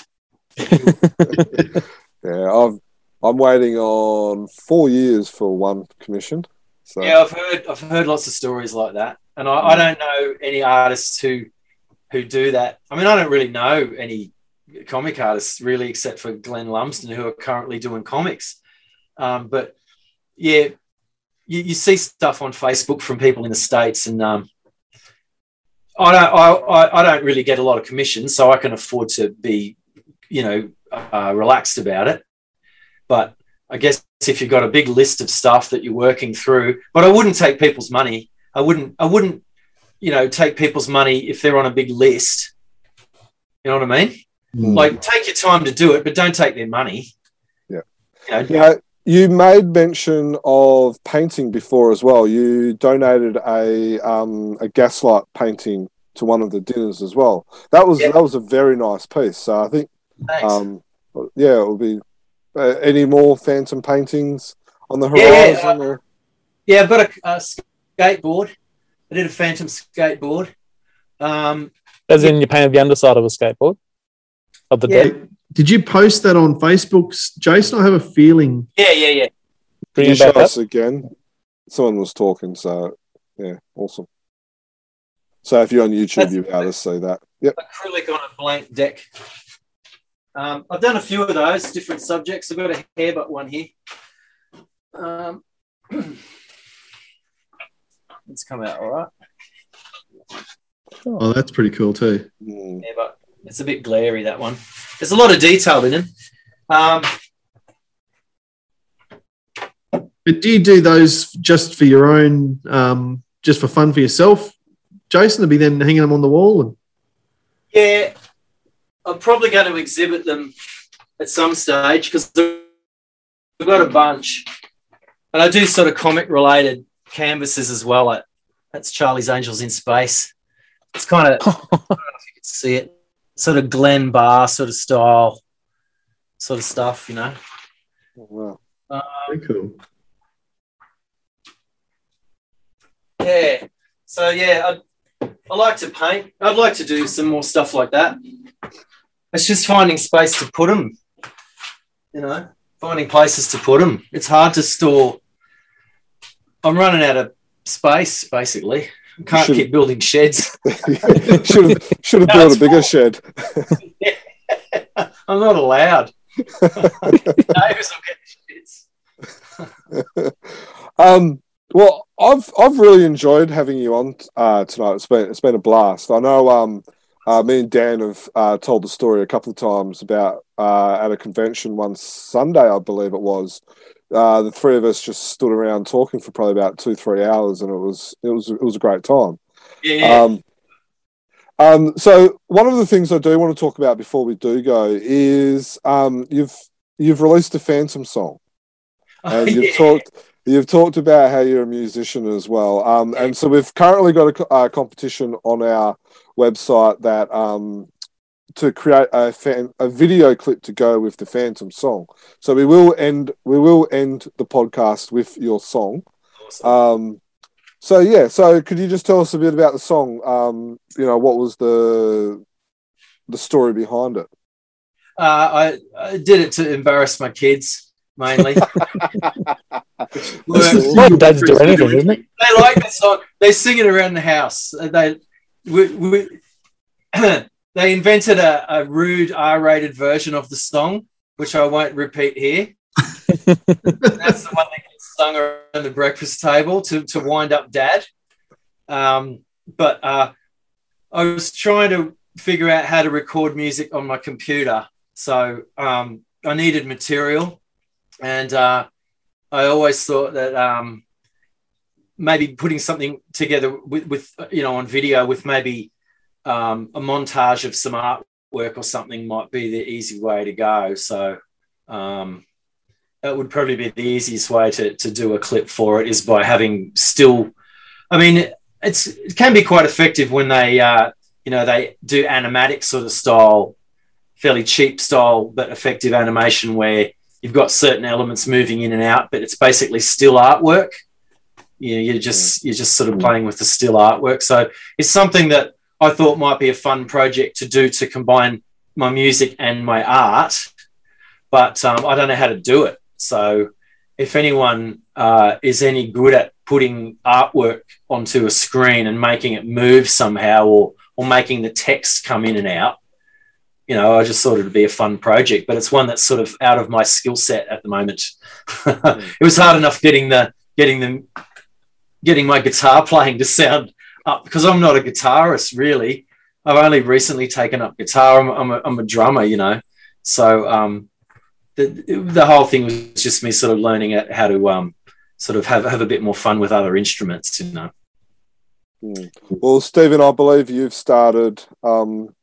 yeah, I've I'm waiting on four years for one commission. So. Yeah, I've heard I've heard lots of stories like that, and I, I don't know any artists who who do that. I mean, I don't really know any comic artists, really, except for Glenn Lumsden, who are currently doing comics. Um, but yeah, you, you, see stuff on Facebook from people in the states, and um, I don't, I, I don't really get a lot of commissions, so I can afford to be, you know, uh, relaxed about it. But I guess if you've got a big list of stuff that you're working through, but I wouldn't take people's money. I wouldn't, I wouldn't, you know, take people's money if they're on a big list. You know what I mean? Mm. Like, take your time to do it, but don't take their money. Yeah. You know, yeah. You made mention of painting before as well. You donated a um, a gaslight painting to one of the dinners as well. That was that was a very nice piece. So I think, um, yeah, it will be. Uh, any more phantom paintings on the horizon? Yeah, uh, yeah I've got a, a, skateboard. I did a phantom skateboard. Um, As in, you painted the underside of a skateboard of the yeah. deck. Did you post that on Facebook, Jason? I have a feeling. Yeah, yeah, yeah. Can you show us again? Someone was talking, so yeah, awesome. So if you're on YouTube, That's, you'll be able to see that. Yep. Acrylic on a blank deck. Um, I've done a few of those different subjects. I've got a hair but one here. Um, it's come out all right. Oh, that's pretty cool too. Yeah, but it's a bit glary that one. There's a lot of detail in it. Um, but do you do those just for your own, um, just for fun for yourself, Jason? To be then hanging them on the wall and. Yeah, I'm probably going to exhibit them at some stage because I've got a bunch, and I do sort of comic related canvases as well. Like, that's Charlie's Angels in Space. It's kind of I don't know if you can see it sort of Glen Bar sort of style, sort of stuff, you know. Oh, wow. Um, Very cool. Yeah. So yeah, I I like to paint. I'd like to do some more stuff like that. It's just finding space to put them. You know, finding places to put them. It's hard to store. I'm running out of space, basically. Can't should keep building sheds. should have should have no, built a bigger shed. I'm not allowed. Neighbours will get sheds. um, well, I've I've really enjoyed having you on uh, tonight. It's been it's been a blast. I know um, uh, me and Dan have uh, told the story a couple of times about uh, at a convention one Sunday, I believe it was, uh, the three of us just stood around talking for probably about two, three hours, and it was it was it was a great time. Yeah. Um, um, so one of the things I do want to talk about before we do go is um, you've you've released a Phantom song, and you've yeah. talked you've talked about how you're a musician as well. Um, and so we've currently got a, a competition on our website that um, to create a fan, a video clip to go with the Phantom song. So we will end we will end the podcast with your song. Awesome. Um, so yeah, so could you just tell us a bit about the song? Um, you know, what was the the story behind it? Uh, I, I did it to embarrass my kids mainly. Well, dads do anything, isn't it? They like the song. They sing it around the house. They we, we they invented a, a rude R-rated version of the song, which I won't repeat here. That's the one that gets sung around the breakfast table to, to wind up dad. Um, but uh, I was trying to figure out how to record music on my computer. So um, I needed material. And uh, I always thought that um, maybe putting something together with, with, you know, on video with maybe um, a montage of some artwork or something might be the easy way to go. So um, that would probably be the easiest way to, to do a clip for it is by having still. I mean, it's it can be quite effective when they uh, you know they do animatic sort of style, fairly cheap style but effective animation where you've got certain elements moving in and out, but it's basically still artwork. You know, you're just you're just sort of playing with the still artwork. So it's something that I thought might be a fun project to do to combine my music and my art, but um, I don't know how to do it. So if anyone uh, is any good at putting artwork onto a screen and making it move somehow or or making the text come in and out, you know, I just thought it'd be a fun project, but it's one that's sort of out of my skill set at the moment. it was hard enough getting the getting them getting my guitar playing to sound up because I'm not a guitarist really. I've only recently taken up guitar. I'm, I'm, a, I'm a drummer, you know. So um, the the whole thing was just me sort of learning at how to um, sort of have have a bit more fun with other instruments, you know. Hmm. Well, Stephen, I believe you've started um,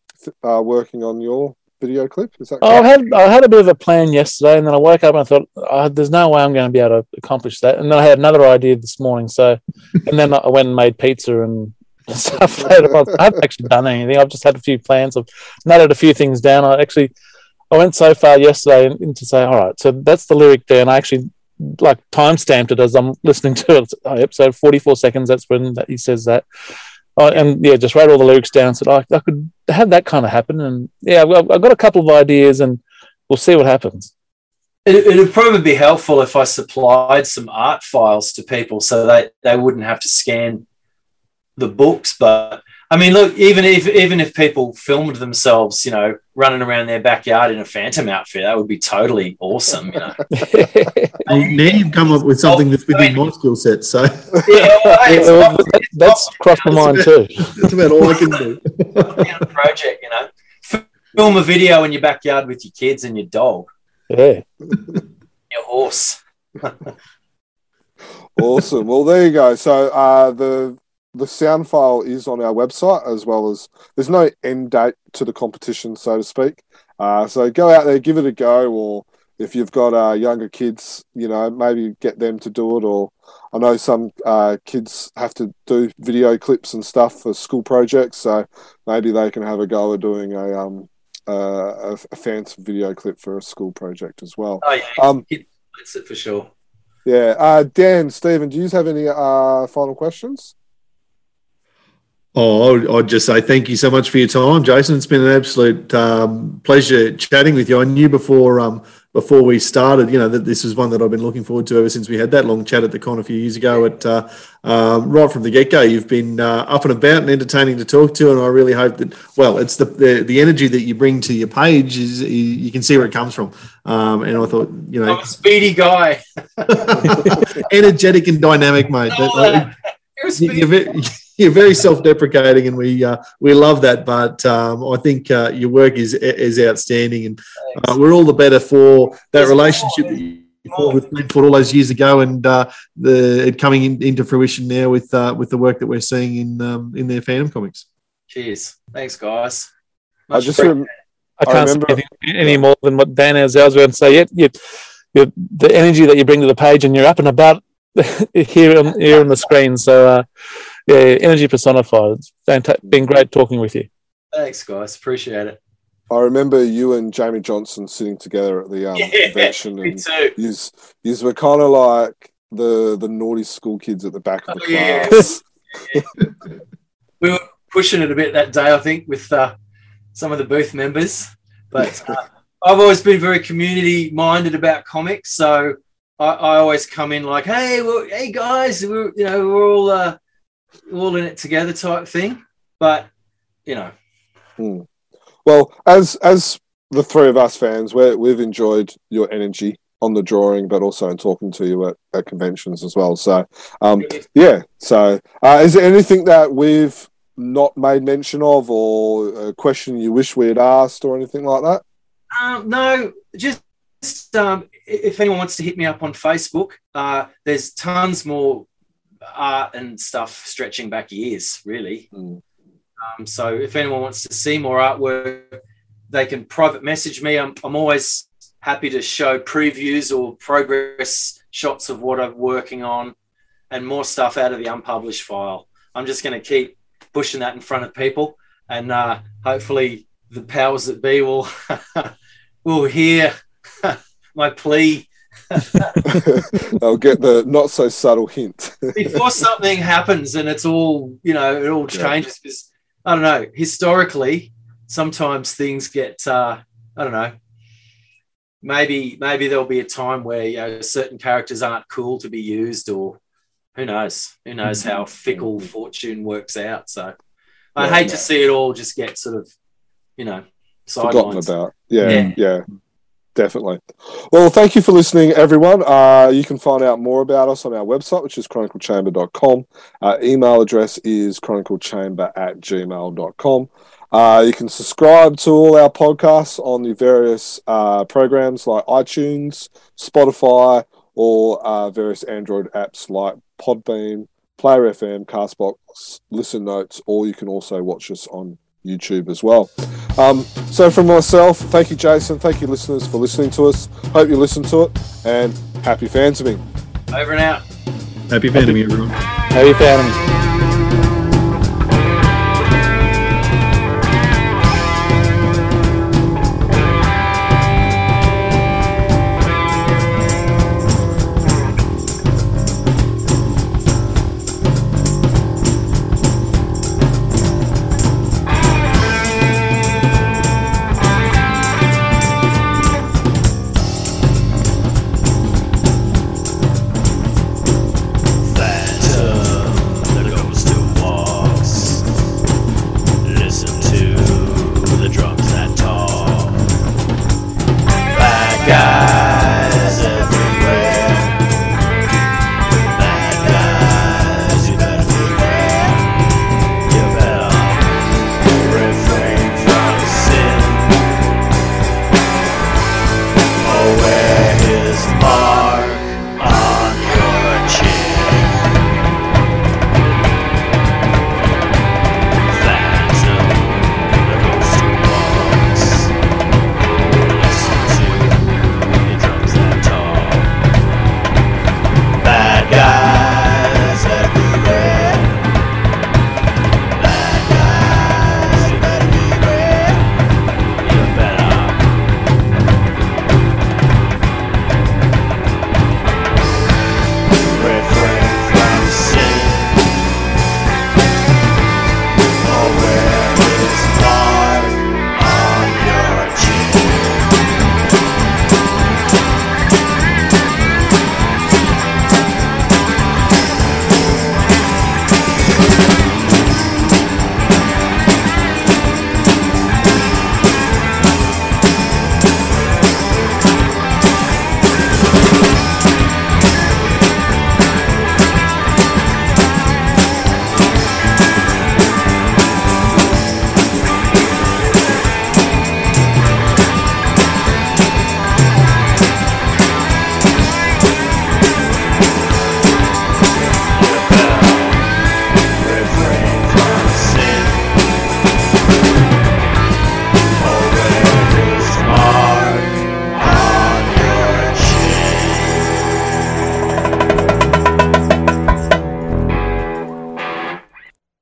uh, working on your video clip. Is that? Oh, I had I had a bit of a plan yesterday, and then I woke up and I thought, oh, "There's no way I'm going to be able to accomplish that." And then I had another idea this morning. So, and then I went and made pizza and stuff later on. I haven't actually done anything. I've just had a few plans. I've noted a few things down. I actually I went so far yesterday into say, all right, so that's the lyric there, and I actually like time stamped it as I'm listening to it. Oh, Episode 44 seconds. That's when that he says that. Oh, and yeah, just wrote all the lyrics down. so oh, I could have that kind of happen, and yeah, I've, I've got a couple of ideas, and we'll see what happens. It, would probably be helpful if I supplied some art files to people so they, they wouldn't have to scan the books. But I mean, look, even if even if people filmed themselves, you know, running around their backyard in a phantom outfit, that would be totally awesome. You know. well, now you've come up with something that's within my skill set. So yeah, well, that's crossed my mind too. That's about all I can do. project, you know, film a video in your backyard with your kids and your dog. Yeah. Your horse. awesome. Well, there you go. So uh, the the sound file is on our website as well as there's no end date to the competition, so to speak. Uh, so go out there, give it a go, or if you've got uh, younger kids, you know, maybe get them to do it. Or I know some uh, kids have to do video clips and stuff for school projects, so maybe they can have a go at doing a um a, a fancy video clip for a school project as well. Oh yeah, um, that's it for sure. Yeah, uh, Dan, Stephen, do you have any uh, final questions? Oh, I'd just say thank you so much for your time, Jason. It's been an absolute um, pleasure chatting with you. I knew before um, before we started, you know, that this is one that I've been looking forward to ever since we had that long chat at the con a few years ago. At uh, um, right from the get go, you've been uh, up and about and entertaining to talk to, and I really hope that. Well, it's the the, the energy that you bring to your page is you, you can see where it comes from. Um, and I thought, you know, I'm a speedy guy, energetic and dynamic, mate. Oh, you're, very, you're very self-deprecating, and we uh, we love that. But um, I think uh, your work is is outstanding, and uh, we're all the better for that There's relationship more. that you formed with Glenfoot all those years ago, and uh, the it coming in, into fruition now with uh, with the work that we're seeing in um, in their Phantom comics. Cheers, thanks, guys. Much I just rem- I can't I remember- say anything any more than what Dan has. I was going to say, yeah, yeah, the energy that you bring to the page, and you're up and about here on here on the screen. So uh, yeah, energy personified. It's fantastic. Been great talking with you. Thanks, guys. Appreciate it. I remember you and Jamie Johnson sitting together at the um, yeah, convention, and you you were kind of like the the naughty school kids at the back of the oh, class. Yeah. we were pushing it a bit that day, I think, with uh, some of the booth members. But uh, I've always been very community minded about comics, so I, I always come in like, "Hey, well, hey guys, we're you know we're all uh, all in it together type thing. But you know, hmm. well, as as the three of us fans, we we've enjoyed your energy on the drawing, but also in talking to you at, at conventions as well. So, um, yeah. So, uh, is there anything that we've not made mention of, or a question you wish we had asked, or anything like that? Um, no, just um, if anyone wants to hit me up on Facebook, uh, there's tons more art and stuff stretching back years, really. Mm. Um, so if anyone wants to see more artwork, they can private message me. I'm, I'm always happy to show previews or progress shots of what I'm working on and more stuff out of the unpublished file. I'm just going to keep pushing that in front of people, and uh, hopefully the powers that be will will hear my plea I'll get the not so subtle hint. Before something happens and it's all, you know, it all changes because I don't know, historically, sometimes things get, uh, I don't know, maybe maybe there'll be a time where you know, certain characters aren't cool to be used or who knows who knows how mm-hmm. fickle fortune works out so i yeah, hate yeah. to see it all just get sort of you know forgotten about. Yeah, yeah, Yeah. Definitely. Well, thank you for listening, everyone. Uh, you can find out more about us on our website, which is chroniclechamber.com. Our email address is chroniclechamber at gmail.com. Uh, you can subscribe to all our podcasts on the various uh, programs like iTunes, Spotify, or uh, various Android apps like Podbean, Player FM, Castbox, Listen Notes, or you can also watch us on YouTube as well. Um, so, from myself, thank you, Jason. Thank you, listeners, for listening to us. Hope you listen to it, and happy fans of me. Over and out. Happy Phantom, everyone. How you found me?